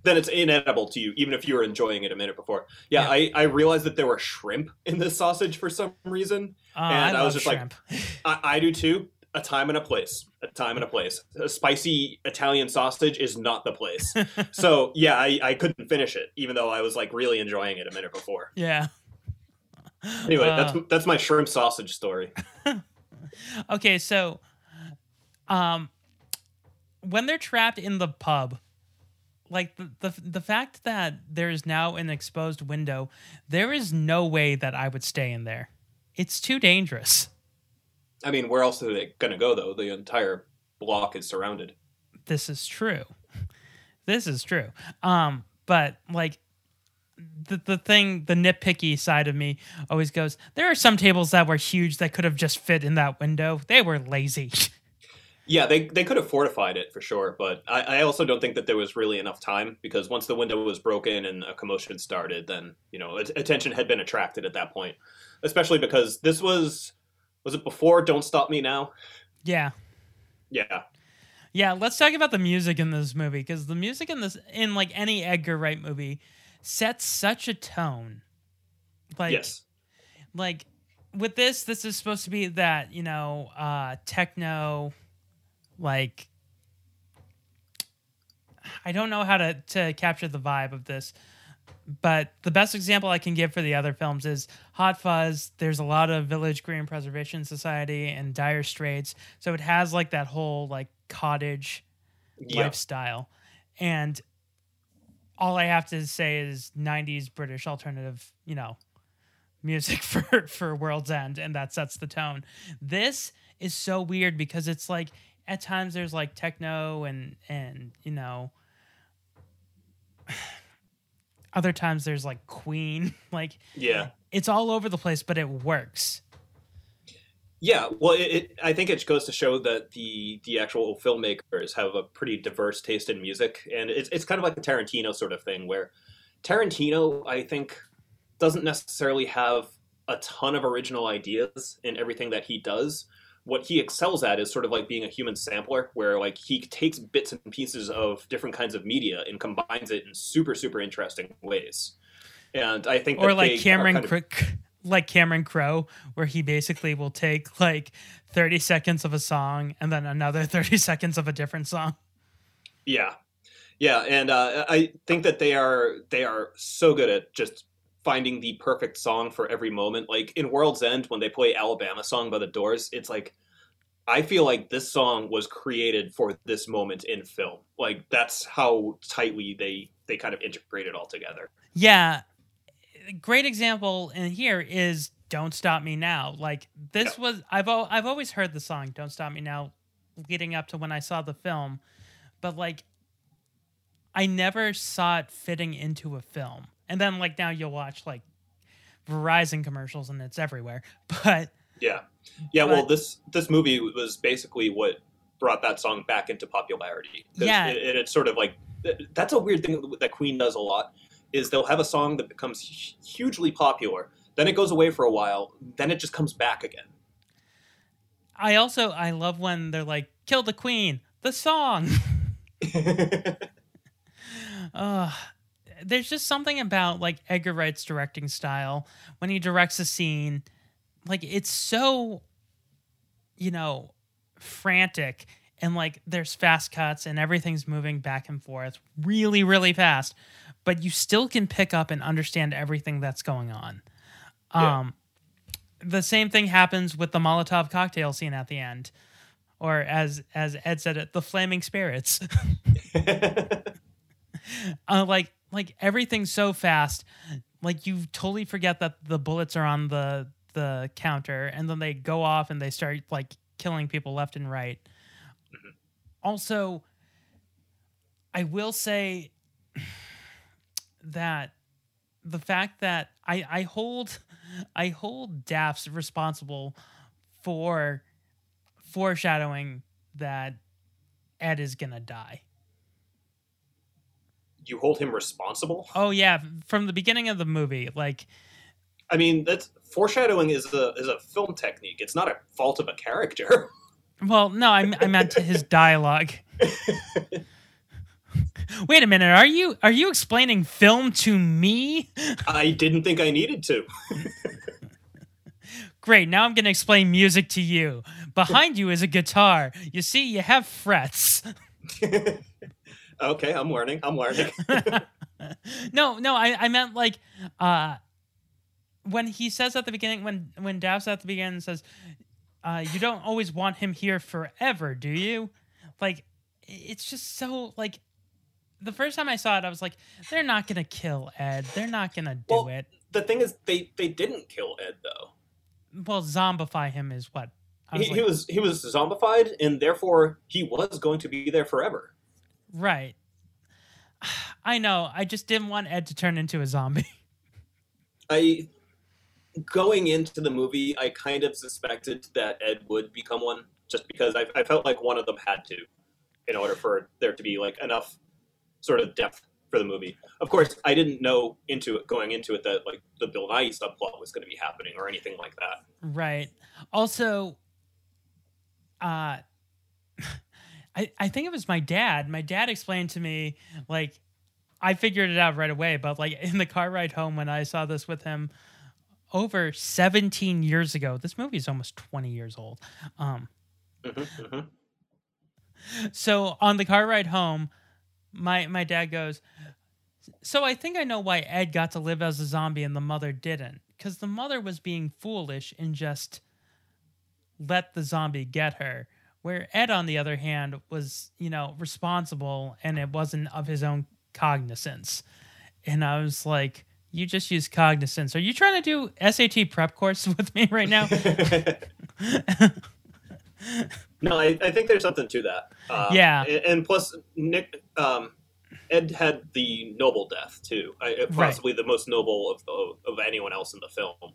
then it's inedible to you, even if you were enjoying it a minute before. Yeah, I, I realized that there were shrimp in this sausage for some reason, uh, and I, I, was just shrimp. like, I, I do too. A time and a place. A time and a place. A spicy Italian sausage is not the place. so yeah, I, I couldn't finish it, even though I was like really enjoying it a minute before. yeah. Anyway, Uh, that's that's my shrimp sausage story. okay, so um when they're trapped in the pub, like the, the the fact that there is now an exposed window, there is no way that I would stay in there. It's too dangerous. I mean, where else are they gonna go though? The entire block is surrounded. This is true. This is true. Um, but like the the thing, the nitpicky side of me always goes, there are some tables that were huge that could have just fit in that window. They were lazy. Yeah, they they could have fortified it for sure, but I, I also don't think that there was really enough time because once the window was broken and a commotion started, then you know attention had been attracted at that point. Especially because this was was it before Don't Stop Me Now? yeah. Yeah, Yeah, let's talk about the music in this movie because the music in this, in like any Edgar Wright movie, sets such a tone. Like, yes, like with this, this is supposed to be that you know, uh, techno, like. I don't know how to to capture the vibe of this, but the best example I can give for the other films is Hot Fuzz. There's a lot of Village Green Preservation Society and Dire Straits, so it has like that whole like cottage Yeah. lifestyle, and all I have to say is '90s British alternative, you know, music for for World's End, and that sets the tone. This is so weird because it's like at times there's like techno and and you know other times there's like Queen, like Yeah. it's all over the place, but it works. Yeah, well, it, it, I think it goes to show that the the actual filmmakers have a pretty diverse taste in music, and it's it's kind of like a Tarantino sort of thing, where Tarantino, I think, doesn't necessarily have a ton of original ideas in everything that he does. What he excels at is sort of like being a human sampler, where like he takes bits and pieces of different kinds of media and combines it in super super interesting ways. And I think, Or like Cameron kind of- like Cameron Crowe, where he basically will take like 30 seconds of a song and then another 30 seconds of a different song. Yeah, yeah, and uh, I think that they are they are so good at just finding the perfect song for every moment. Like in World's End, when they play Alabama song by the Doors, it's like I feel like this song was created for this moment in film. Like that's how tightly they they kind of integrate it all together. Yeah. Great example in here is Don't Stop Me Now. Like this was I've I've always heard the song Don't Stop Me Now leading up to when I saw the film, but like I never saw it fitting into a film. And then like now you'll watch like Verizon commercials and it's everywhere. But Yeah, yeah. well, this this movie was basically what brought that song back into popularity. Yeah. it, it- it's sort of like that's a weird thing that Queen does a lot. Is they'll have a song that becomes hugely popular, then it goes away for a while, then it just comes back again. I also I love when they're like kill the queen, the song. uh, there's just something about like Edgar Wright's directing style when he directs a scene, like it's so, you know, frantic and like there's fast cuts and everything's moving back and forth really really fast, but you still can pick up and understand everything that's going on. Yeah. Um, the same thing happens with the Molotov cocktail scene at the end, or as as Ed said it, the flaming spirits. uh, like like everything's so fast, like you totally forget that the bullets are on the the counter, and then they go off and they start like killing people left and right. Mm-hmm. Also, I will say that the fact that I I hold I hold Daph's responsible for foreshadowing that Ed is gonna die. You hold him responsible. Oh yeah, from the beginning of the movie, like I mean, that's foreshadowing is a is a film technique. It's not a fault of a character. well, no, I I meant his dialogue. Wait a minute, are you are you explaining film to me? I didn't think I needed to. Great, now I'm going to explain music to you. Behind you is a guitar. You see, you have frets. Okay, I'm learning. I'm learning. no, no, I, I meant like uh when he says at the beginning when when Dav's at the beginning says, uh, you don't always want him here forever, do you? Like it's just so like the first time I saw it, I was like, they're not gonna kill Ed. They're not gonna do Well, it. the thing is, they they didn't kill Ed though. Well, zombify him is what I He, was he was he was zombified, and therefore he was going to be there forever. Right. I know. I just didn't want Ed to turn into a zombie. I going into the movie, I kind of suspected that Ed would become one, just because I, I felt like one of them had to, in order for there to be like enough sort of depth for the movie. Of course, I didn't know into it going into it that like the Bill Nighy subplot was going to be happening or anything like that. Right. Also, uh, I I think it was my dad. My dad explained to me like I figured it out right away, but like in the car ride home when I saw this with him over 17 years ago. This movie is almost 20 years old. Um, Mhm, mhm. so on the car ride home, my my dad goes, "So I think I know why Ed got to live as a zombie and the mother didn't, because the mother was being foolish and just let the zombie get her." Where Ed, on the other hand, was you know responsible and it wasn't of his own cognizance, and I was like, You just use cognizance. Are you trying to do SAT prep course with me right now? No, I, I think there's something to that. Uh, Yeah. and, and plus Nick um, Ed had the noble death too, I, uh, Right. possibly the most noble of, of of anyone else in the film.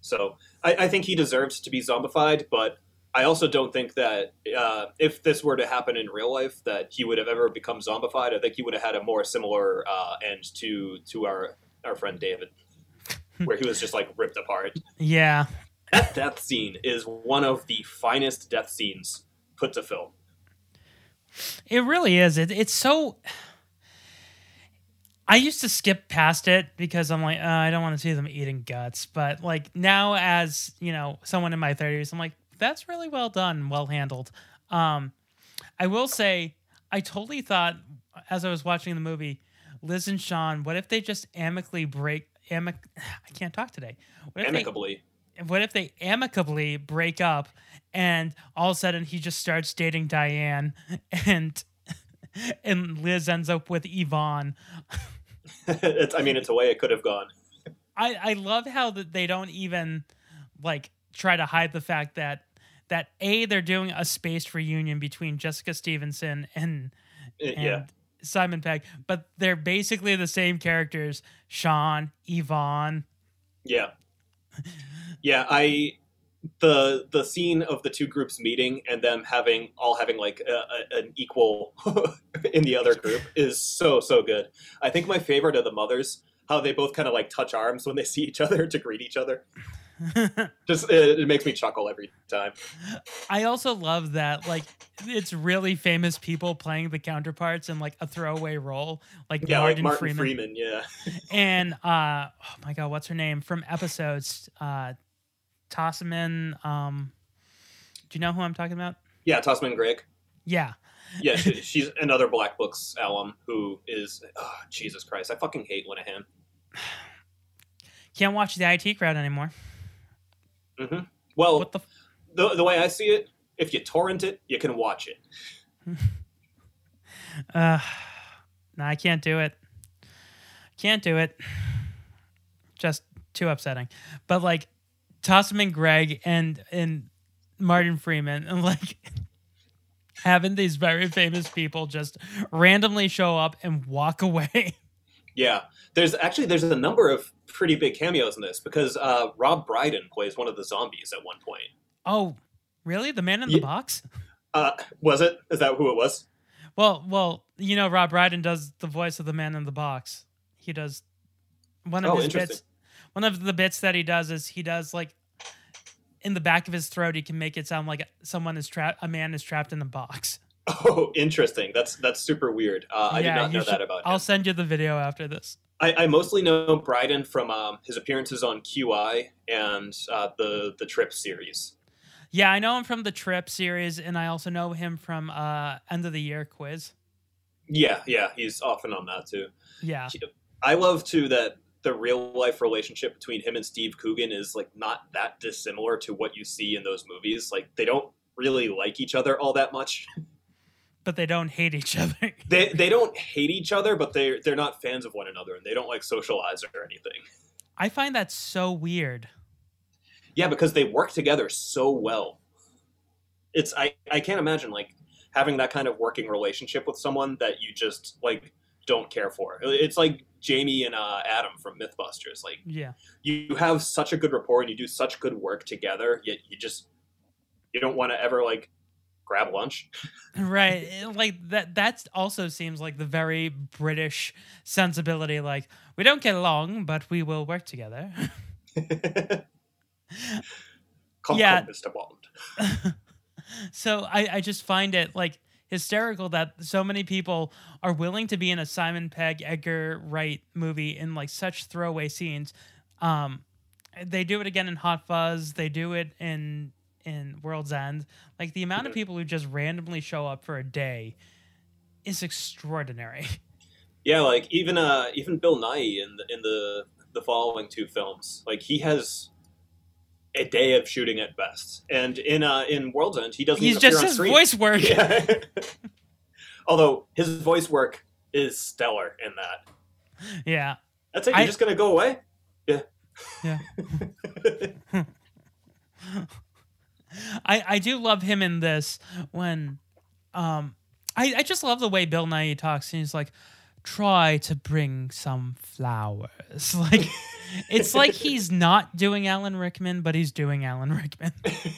So I, I think he deserves to be zombified, but I also don't think that uh, if this were to happen in real life, that he would have ever become zombified. I think he would have had a more similar uh, end to to our our friend David, where he was just like ripped apart. yeah. That death scene is one of the finest death scenes put to film. It really is. It, it's so. I used to skip past it because I'm like, uh, I don't want to see them eating guts. But like now, as you know, someone in my 30s, I'm like, that's really well done, well handled. Um, I will say, I totally thought as I was watching the movie, Liz and Shaun, what if they just amicably break? Amic, I can't talk today. What if they- Amicably. what if they amicably break up and all of a sudden he just starts dating Diane and and Liz ends up with Yvonne. it's, I mean, it's a way it could have gone. I I love how that they don't even like try to hide the fact that that a they're doing a spaced reunion between Jessica Stevenson and Uh, and yeah. Simon Pegg, but they're basically the same characters: Shaun, Yvonne. Yeah. Yeah, I the the scene of the two groups meeting and them having all having like a, a, an equal in the other group is so so good. I think my favorite are the mothers, how they both kind of like touch arms when they see each other to greet each other. Just it, it makes me chuckle every time. I also love that like it's really famous people playing the counterparts in like a throwaway role, like Yeah, Martin, like Martin Freeman. Freeman. yeah. and uh oh my god, what's her name from episodes? Uh Tossaman, um do you know who I'm talking about? Yeah, Tamsin Greig. Yeah. Yeah, she, she's another Black Books alum who is oh, Jesus Christ. I fucking hate Linehan. Can't watch the IT crowd anymore. Hmm Well, What the f- the the way I see it, if you torrent it, you can watch it. Uh no, I can't do it. Can't do it. Just too upsetting. But like Tamsin Greig and and Martin Freeman and like having these very famous people just randomly show up and walk away. Yeah, there's actually there's a number of pretty big cameos in this because uh, Rob Brydon plays one of the zombies at one point. Oh, really? The man in the Ye- box? Uh, was it? Is that who it was? Well, well, you know, Rob Brydon does the voice of the man in the box. He does one of Oh, his bits. One of the bits that he does is he does like in the back of his throat. He can make it sound like someone is trapped. A man is trapped in the box. Oh, interesting. That's that's super weird. Uh, I did not know that about him. I'll send you the video after this. I, I mostly know Brydon from um, his appearances on QI and uh, the the Trip series. Yeah, I know him from the Trip series, and I also know him from uh End of the Year quiz. Yeah, yeah, he's often on that too. Yeah, I love too that the real life relationship between him and Steve Coogan is like not that dissimilar to what you see in those movies. Like they don't really like each other all that much. but they don't hate each other. They they don't hate each other, but they they're not fans of one another and they don't like socialize or anything. I find that so weird. Yeah, because they work together so well. It's I I can't imagine like having that kind of working relationship with someone that you just like don't care for. It's like Jamie and uh, Adam from MythBusters. Like Yeah. you have such a good rapport and you do such good work together, yet you just you don't want to ever like grab lunch. right like that that also seems like the very british sensibility like we don't get along but we will work together Yeah. Mr. Bond. so I, I just find it like hysterical that so many people are willing to be in a simon pegg edgar wright movie in like such throwaway scenes um they do it again in hot fuzz they do it in in world's end like the amount of people who just randomly show up for a day is extraordinary Yeah, like even uh even Bill Nighy in the in the the following two films, like he has a day of shooting at best. And in uh in World's End, he doesn't He's just his screen. voice work. Yeah. Although his voice work is stellar in that. yeah That's it. You're I- just gonna go away? Yeah. Yeah. I I do love him in this when um I, I just love the way Bill Nighy talks and he's like try to bring some flowers. Like it's like he's not doing Alan Rickman, but he's doing Alan Rickman.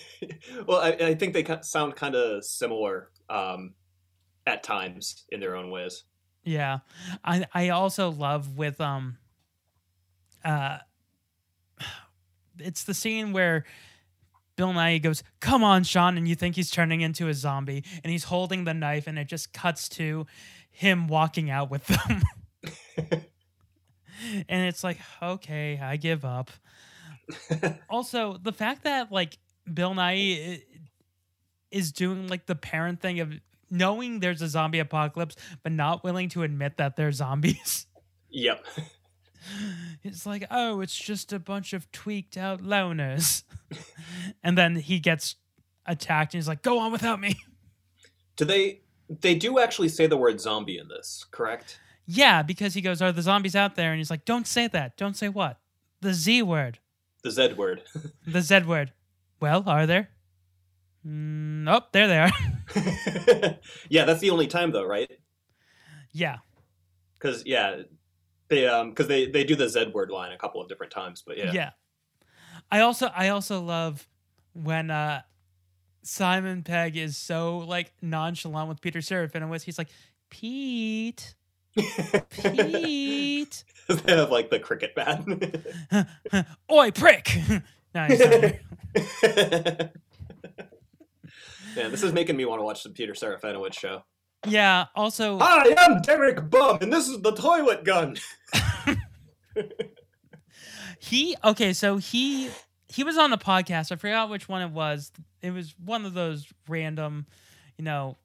well, I, I think they sound kind of similar um, at times in their own ways. Yeah. I I also love with um uh it's the scene where Bill Nighy goes, "Come on, Shaun," and you think he's turning into a zombie, and he's holding the knife, and it just cuts to him walking out with them. and it's like, okay, I give up. also, the fact that like Bill Nighy eh, is doing like the parent thing of knowing there's a zombie apocalypse, but not willing to admit that they're zombies. Yep. It's like, oh, it's just a bunch of tweaked out loners. and then he gets attacked and he's like, go on without me. Do they? They do actually say the word zombie in this, correct? Yeah, because he goes, are the zombies out there? And he's like, don't say that. Don't say what? The Z word. The Z word. The Z word. Well, are there? Mm, oh, there they are. yeah, that's the only time though, right? yeah. Because yeah, they um because they they do the Z word line a couple of different times, but yeah. Yeah. I also I also love when uh Simon Pegg is so like nonchalant with Peter Serafinowicz. He's like, Pete, Pete, they have like the cricket bat. oi prick. he's. Man, this is making me want to watch the Peter Serafinowicz show. Yeah. Also, I am Derek Bum, and this is the toilet gun. he okay. So he he was on the podcast. I forgot which one it was. It was one of those random, you know,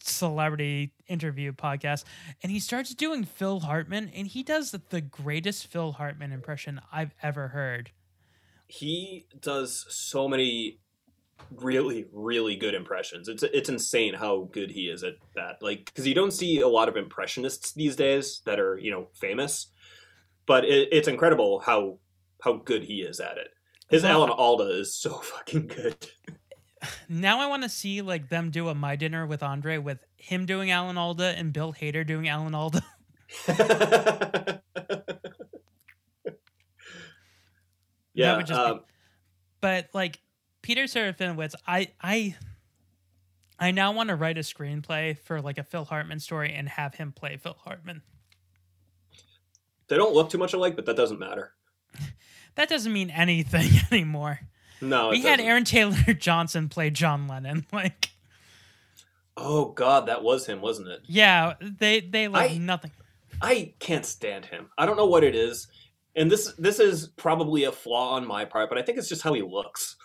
celebrity interview podcasts, and he starts doing Phil Hartman, and he does the greatest Phil Hartman impression I've ever heard. He does so many really really good impressions. It's it's insane how good he is at that. Like because you don't see a lot of impressionists these days that are you know famous, but it, it's incredible how how good he is at it. His Alan Alda is so fucking good. Now I want to see like them do a My Dinner with Andre with him doing Alan Alda and Bill Hader doing Alan Alda. yeah, just be- um, but like Peter Serafinowicz, I I I now want to write a screenplay for like a Phil Hartman story and have him play Phil Hartman. they don't look too much alike, but that doesn't matter. That doesn't mean anything anymore. No, it we had. Aaron Taylor Johnson play John Lennon. Like, Oh God, that was him, wasn't it? yeah, they they look I- nothing. I can't stand him. I don't know what it is, and this this is probably a flaw on my part, but I think it's just how he looks.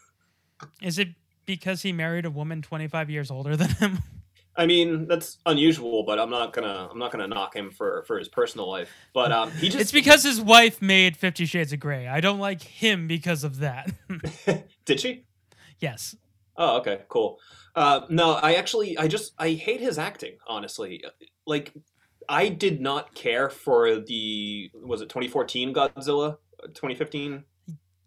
Is it because he married a woman 25 years older than him? I mean, that's unusual, but I'm not gonna I'm not gonna knock him for for his personal life. But um, he just it's because his wife made 50 Shades of Grey. I don't like him because of that. did she? yes. Oh, okay, cool. Uh, no, I actually, I just, I hate his acting. Honestly, like, I did not care for the was it 2014 Godzilla, 2015.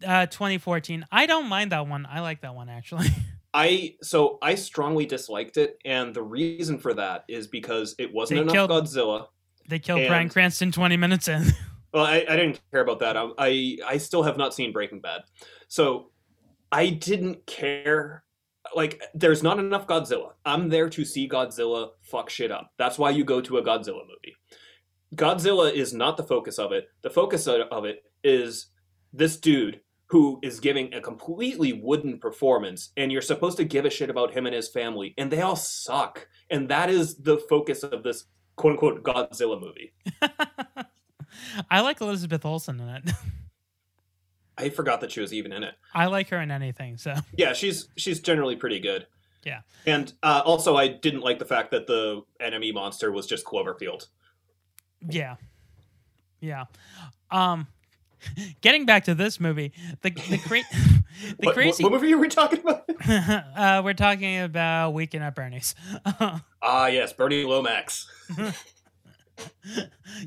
Uh 2014. I don't mind that one. I like that one actually. I so I strongly disliked it, and the reason for that is because it wasn't They enough killed- Godzilla. they killed Bryan And- Cranston 20 minutes in. Well, I, I didn't care about that. I, I I still have not seen Breaking Bad, so I didn't care. Like, there's not enough Godzilla. I'm there to see Godzilla fuck shit up. That's why you go to a Godzilla movie. Godzilla is not the focus of it. The focus of it is this dude who is giving a completely wooden performance, and you're supposed to give a shit about him and his family, and they all suck. And that is the focus of this quote unquote Godzilla movie. I like Elizabeth Olsen in it. I forgot that she was even in it. I like her in anything. So Yeah, she's she's generally pretty good. yeah. And uh, also, I didn't like the fact that the enemy monster was just Cloverfield. Yeah. Yeah. Um getting back to this movie, the the, cra- the What, crazy what, what movie are we talking about? uh we're talking about Weekend at Bernie's. Ah, yes, Bernie Lomax.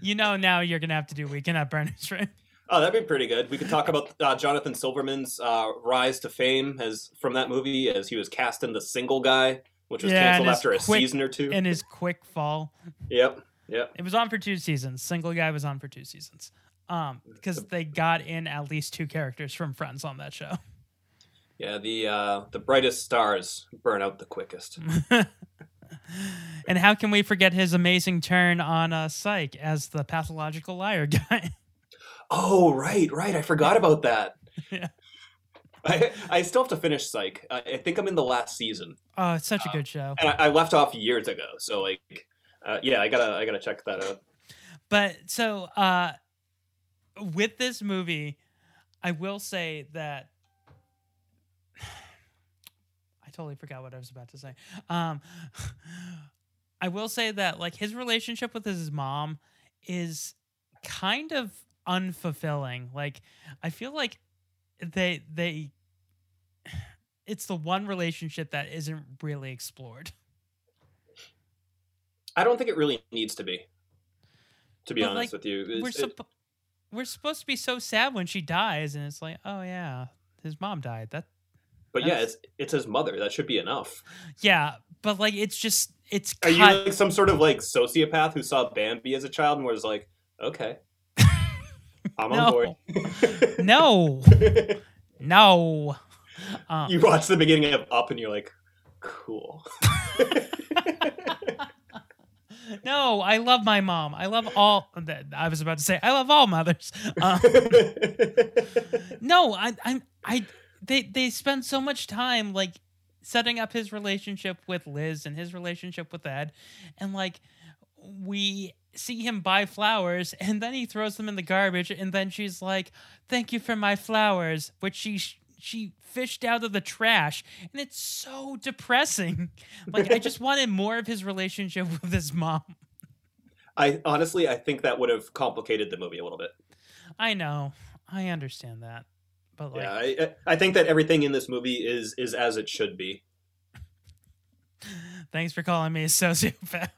you know, now you're gonna have to do Weekend at Bernie's, right? Oh, that'd be pretty good. We could talk about uh, Jonathan Silverman's uh, rise to fame as from that movie, as he was cast in The Single Guy, which was and canceled after a season or two. And his quick fall. Yep, yep. It was on for two seasons. Single guy was on for two seasons. Um, because they got in at least two characters from Friends on that show. Yeah, the uh, the brightest stars burn out the quickest. And how can we forget his amazing turn on uh, Psych as the pathological liar guy? oh, right, right. I forgot about that. Yeah. I, I still have to finish Psych. I, I think I'm in the last season, Oh, it's such a good show. and I, I left off years ago. So like, uh, yeah, I gotta I gotta check that out. But so uh with this movie, I will say that I totally forgot what I was about to say. Um I will say that like his relationship with his mom is kind of unfulfilling. Like I feel like they they it's the one relationship that isn't really explored. I don't think it really needs to be. To be But, honest like, with you, we're it- we're supposed to be so sad when she dies, and it's like, oh yeah, his mom died. That but yeah, it's it's his mother. That should be enough. yeah, but like it's just it's Are you like some sort of like sociopath who saw Bambi as a child and was like, okay, I'm on board. no, no. Um, you watch the beginning of Up and you're like, cool. No, I love my mom. I love all. I was about to say I love all mothers. Um, no, I, I, I. They they spend so much time like setting up his relationship with Liz and his relationship with Ed, and like we see him buy flowers and then he throws them in the garbage and then she's like thank you for my flowers which she she fished out of the trash and it's so depressing like i just wanted more of his relationship with his mom I honestly, I think that would have complicated the movie a little bit. i know i understand that but like yeah, I, I think that everything in this movie is is as it should be. thanks for calling me a sociopath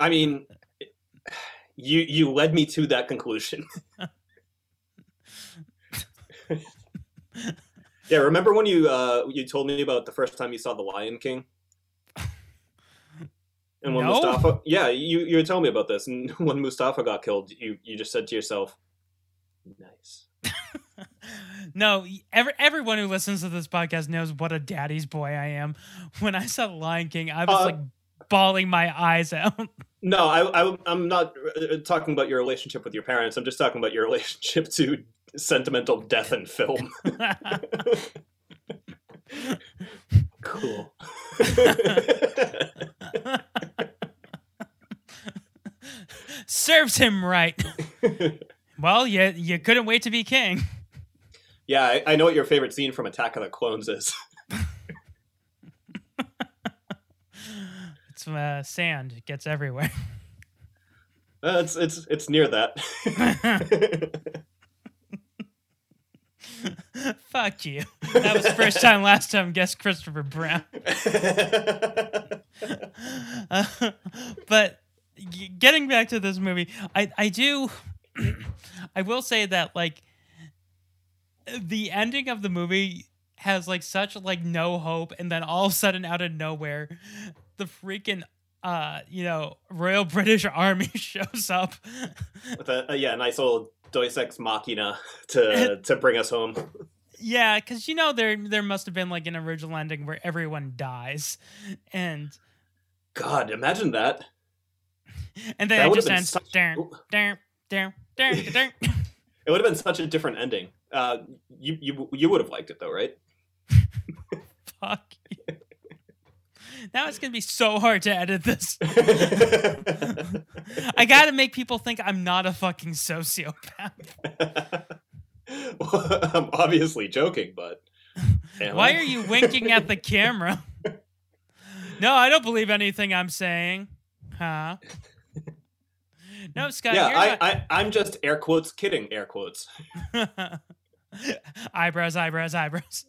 I mean, you you led me to that conclusion. yeah, remember when you uh you told me about the first time you saw The Lion King? And when No. Mustafa, yeah, you you were telling me about this, and when Mustafa got killed, you you just said to yourself, "Nice." No, every, everyone who listens to this podcast knows what a daddy's boy I am. When I saw Lion King, I was Uh, like bawling my eyes out. No, I, I I'm not uh, talking about your relationship with your parents. I'm just talking about your relationship to sentimental death in film. cool. Serves him right. well, you you couldn't wait to be king. Yeah, I, I know what your favorite scene from Attack of the Clones is. It's uh, sand. It gets everywhere. Uh, it's it's it's near that. Fuck you. That was first time, last time. Guess Christopher Brown. Uh, but getting back to this movie, I I do. I will say that like the ending of the movie has like such like no hope, and then all of a sudden, out of nowhere, the freaking uh you know Royal British Army shows up. With a, a yeah, nice little Deus Ex Machina to to bring us home. Yeah, because you know there there must have been like an original ending where everyone dies, and God, imagine that. and That then it would've just ends. such- Down, down, down, down, down. It would have been such a different ending. Uh, you you you would have liked it though, right? Fuck. Now it's gonna be so hard to edit this. I gotta make people think I'm not a fucking sociopath. I'm obviously joking, but Why I? are you winking at the camera? No, I don't believe anything I'm saying. Huh? No, Scott. yeah, you're I, not- I I'm just air quotes kidding air quotes. eyebrows, eyebrows, eyebrows.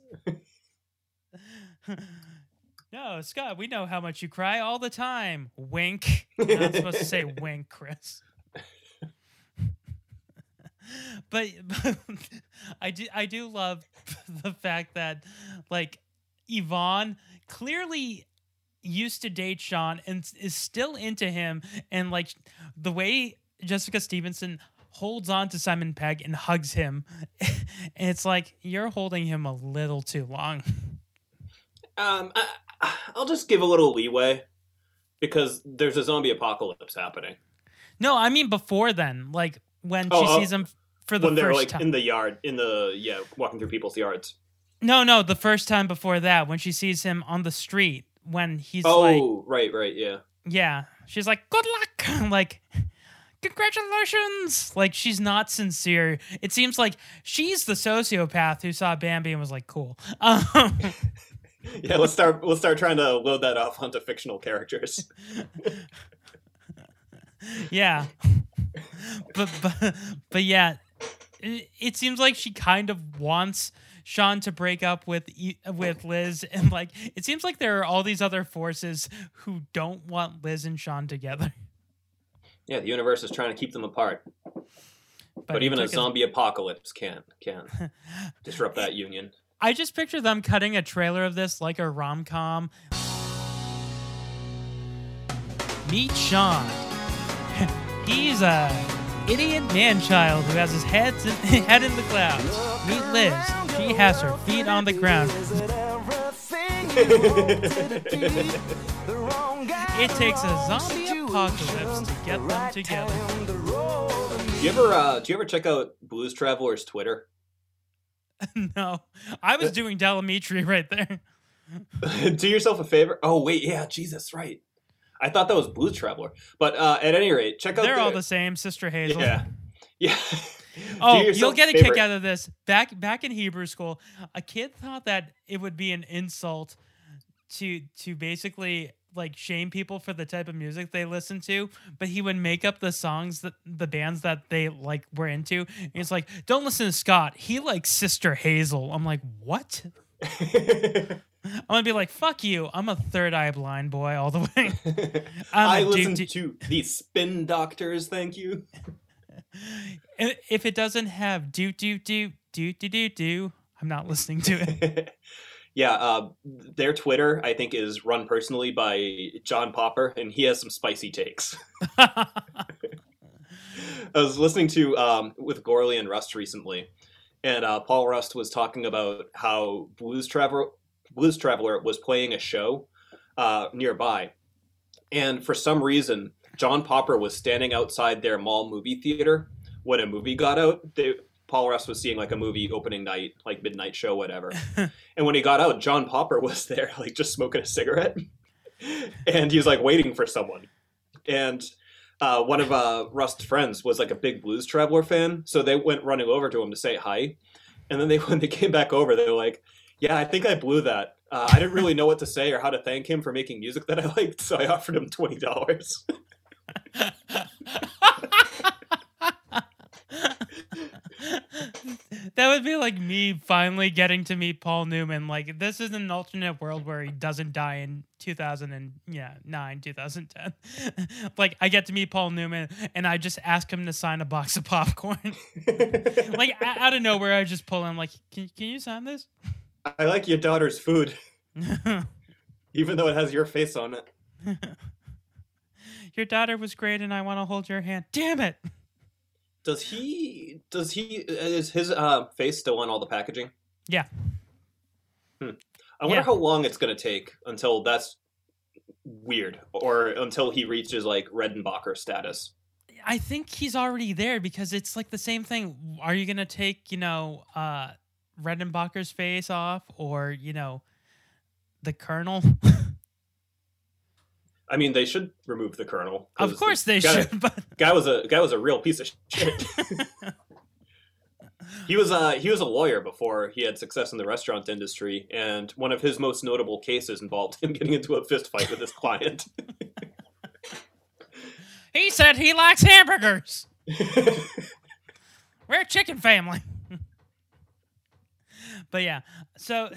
No, Scott, we know how much you cry all the time. Wink. You're not supposed to say wink, Chris. but, but I do I do love the fact that like Yvonne clearly used to date Shaun and is still into him and like the way Jessica Stevenson holds on to Simon Pegg and hugs him and it's like you're holding him a little too long. Um, I, I'll just give a little leeway because there's a zombie apocalypse happening. No, I mean before then, like when Oh, she oh, sees him for the when they're first like time. in the yard, in the yeah, walking through people's yards. No, no, the first time before that, when she sees him on the street, when he's like, oh, right, right, yeah. yeah, she's like, good luck, like, congratulations. Like, she's not sincere. It seems like she's the sociopath who saw Bambi and was like, cool. Um, Yeah, let's start. We'll start trying to load that off onto fictional characters. yeah, but but but yeah, it, it seems like she kind of wants. Shaun to break up with with Liz and like it seems like there are all these other forces who don't want Liz and Shaun together. Yeah, the universe is trying to keep them apart, but, he even a zombie apocalypse can't can disrupt that union. I just picture them cutting a trailer of this like a rom com. Meet Shaun. He's a idiot man child who has his head in, head in the clouds. Meet Liz. She has her feet on the ground. It takes a zombie apocalypse to get them together. Do you ever uh, do you ever check out Blues Traveler's Twitter? no, I was doing Del Amitri right there. do yourself a favor. Oh wait, yeah, Jesus, right. I thought that was Blues Traveler, but uh, at any rate, check out. They're all the same, Sister Hazel. Yeah, yeah. Oh, you'll get a kick out of this. Back back in Hebrew school, a kid thought that it would be an insult to to basically like shame people for the type of music they listen to, but he would make up the songs that the bands that they like were into. And he's like, "Don't listen to Scott. He likes Sister Hazel." I'm like, "What?" I'm gonna be like, "Fuck you! I'm a third eye blind boy all the way." I'm I a dude- listen to the Spin Doctors. Thank you. If it doesn't have do do do do do do do, I'm not listening to it. Yeah, uh, their Twitter I think is run personally by John Popper, and he has some spicy takes. I was listening to um, with Gourley and Rust recently, and uh, Paul Rust was talking about how Blues Traveler Blues Traveler was playing a show uh, nearby, and for some reason, John Popper was standing outside their mall movie theater when a movie got out. They, Paul Rust was seeing like a movie opening night, like midnight show, whatever. and when he got out, John Popper was there, like just smoking a cigarette, and he was like waiting for someone. And uh, one of uh, Rust's friends was like a big Blues Traveler fan, so they went running over to him to say hi. And then they when they came back over, they were like, "Yeah, I think I blew that. Uh, I didn't really know what to say or how to thank him for making music that I liked, so I offered him twenty dollars." that would be like me finally getting to meet Paul Newman. Like this is an alternate world where he doesn't die in 2000 and yeah, 9, 2010. like I get to meet Paul Newman and I just ask him to sign a box of popcorn. like out of nowhere I just pull him like, "Can can you sign this?" I like your daughter's food, even though it has your face on it. Your daughter was great and I want to hold your hand. Damn it. Does he? Does he? Is his uh, face still on all the packaging? Yeah. I wonder Yeah. how long it's going to take until that's weird, or until he reaches like Redenbacher status. I think he's already there because it's like the same thing. Are you gonna take, you know, uh Redenbacher's face off or, you know, the Colonel? I mean, they should remove the colonel. of course they guy, should, but Guy was a guy was a real piece of shit. he was a he was a lawyer before he had success in the restaurant industry, and one of his most notable cases involved him getting into a fist fight with his client. he said he likes hamburgers. We're a chicken family. but yeah, so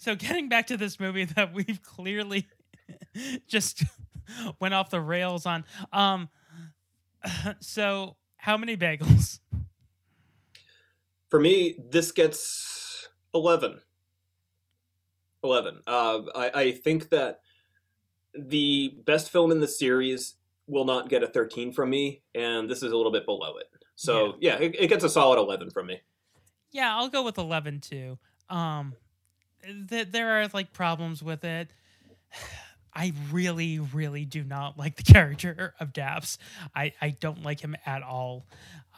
so getting back to this movie that we've clearly just went off the rails on. Um, so how many bagels? For me, this gets 11. 11. Uh, I, I think that the best film in the series will not get a 13 from me, and this is a little bit below it. So, yeah, it, it gets a solid 11 from me. Yeah, I'll go with 11 too. Um, th- there are like problems with it. I really, really do not like the character of Daps. I, I don't like him at all.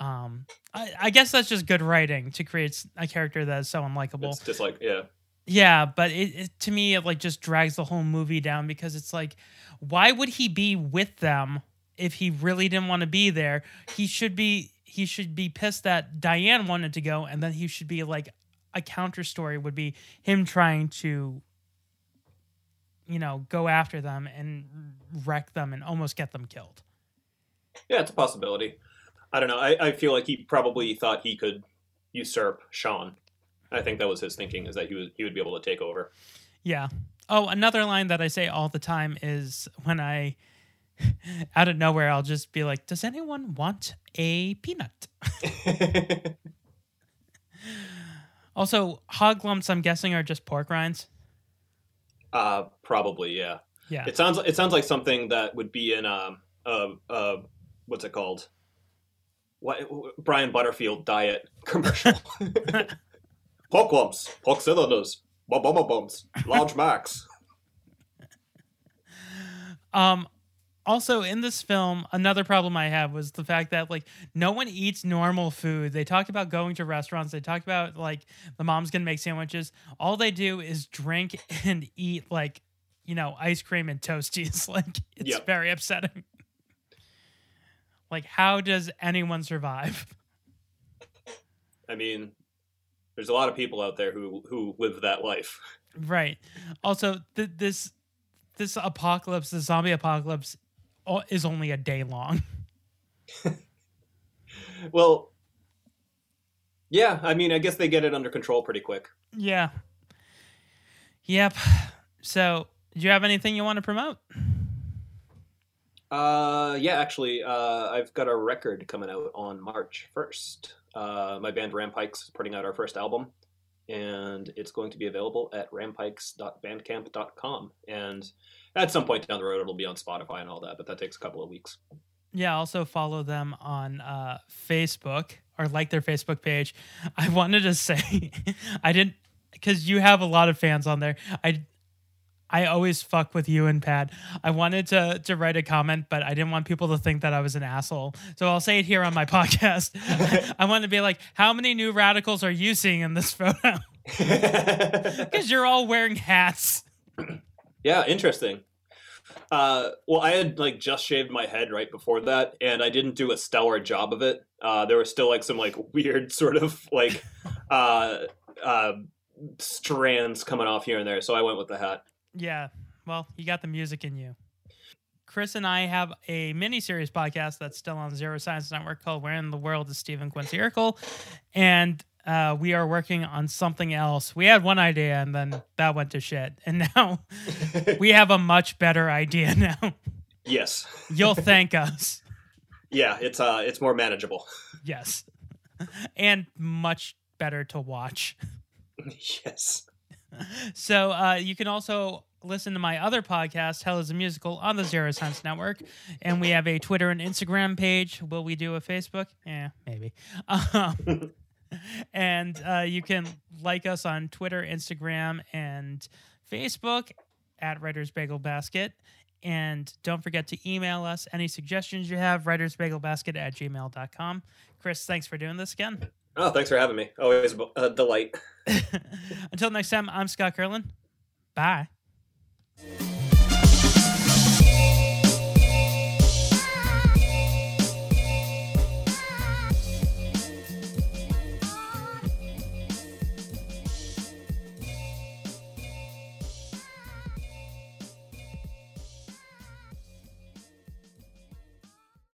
Um, I, I guess that's just good writing to create a character that is so unlikable. It's just like, yeah. Yeah, but it, it to me it like just drags the whole movie down because it's like, why would he be with them if he really didn't want to be there? He should be he should be pissed that Diane wanted to go, and then he should be like a counter story would be him trying to, you know, go after them and wreck them and almost get them killed. Yeah, it's a possibility. I don't know. I, I feel like he probably thought he could usurp Shaun. I think that was his thinking, is that he, was, he would be able to take over. Yeah. Oh, another line that I say all the time is when I, out of nowhere, I'll just be like, "Does anyone want a peanut?" also, hog lumps, I'm guessing, are just pork rinds. Uh, probably, yeah. Yeah. It sounds it sounds like something that would be in um uh uh what's it called? What Brian Butterfield diet commercial. pork lumps, pork cylinders, bum bum bums, large max. Um, also in this film, another problem I have was the fact that like no one eats normal food. They talk about going to restaurants. They talk about like the mom's gonna make sandwiches. All they do is drink and eat like you know ice cream and toasties. Like it's Yep. very upsetting. like how does anyone survive? I mean, there's a lot of people out there who who live that life. Right. Also, th- this this apocalypse, the zombie apocalypse, is only a day long. Well, yeah, I mean, I guess they get it under control pretty quick. Yeah. Yep. So, do you have anything you want to promote? Uh, yeah, actually, uh, I've got a record coming out on March 1st. Uh, my band Rampikes is putting out our first album, and it's going to be available at rampikes.bandcamp.com. And at some point down the road, it'll be on Spotify and all that, but that takes a couple of weeks. Yeah, also follow them on uh, Facebook or like their Facebook page. I wanted to say, I didn't, because you have a lot of fans on there. I I always fuck with you and Pat. I wanted to to write a comment, but I didn't want people to think that I was an asshole. So I'll say it here on my podcast. I wanted to be like, how many new radicals are you seeing in this photo? Because you're all wearing hats. Yeah, interesting. Uh, well, I had like just shaved my head right before that, and I didn't do a stellar job of it. Uh, there was still like some like weird sort of like uh, uh, strands coming off here and there, so I went with the hat. Yeah. Well, you got the music in you. Chris and I have a mini series podcast that's still on Zero Science Network called Where in the World is Stephen Quincy Urkel? And uh, we are working on something else. We had one idea and then that went to shit. And now we have a much better idea now. Yes. You'll thank us. Yeah, it's uh, it's more manageable. Yes. And much better to watch. yes. So uh, you can also listen to my other podcast, Hell is a Musical, on the Zero Science Network. And we have a Twitter and Instagram page. Will we do a Facebook? Yeah, maybe. Um, and uh, you can like us on Twitter, Instagram, and Facebook at Writers Bagel Basket. And don't forget to email us any suggestions you have, writersbagelbasket at gmail.com. Chris, thanks for doing this again. Oh, thanks for having me. Always a delight. Until next time, I'm Scott Kerlin. Bye.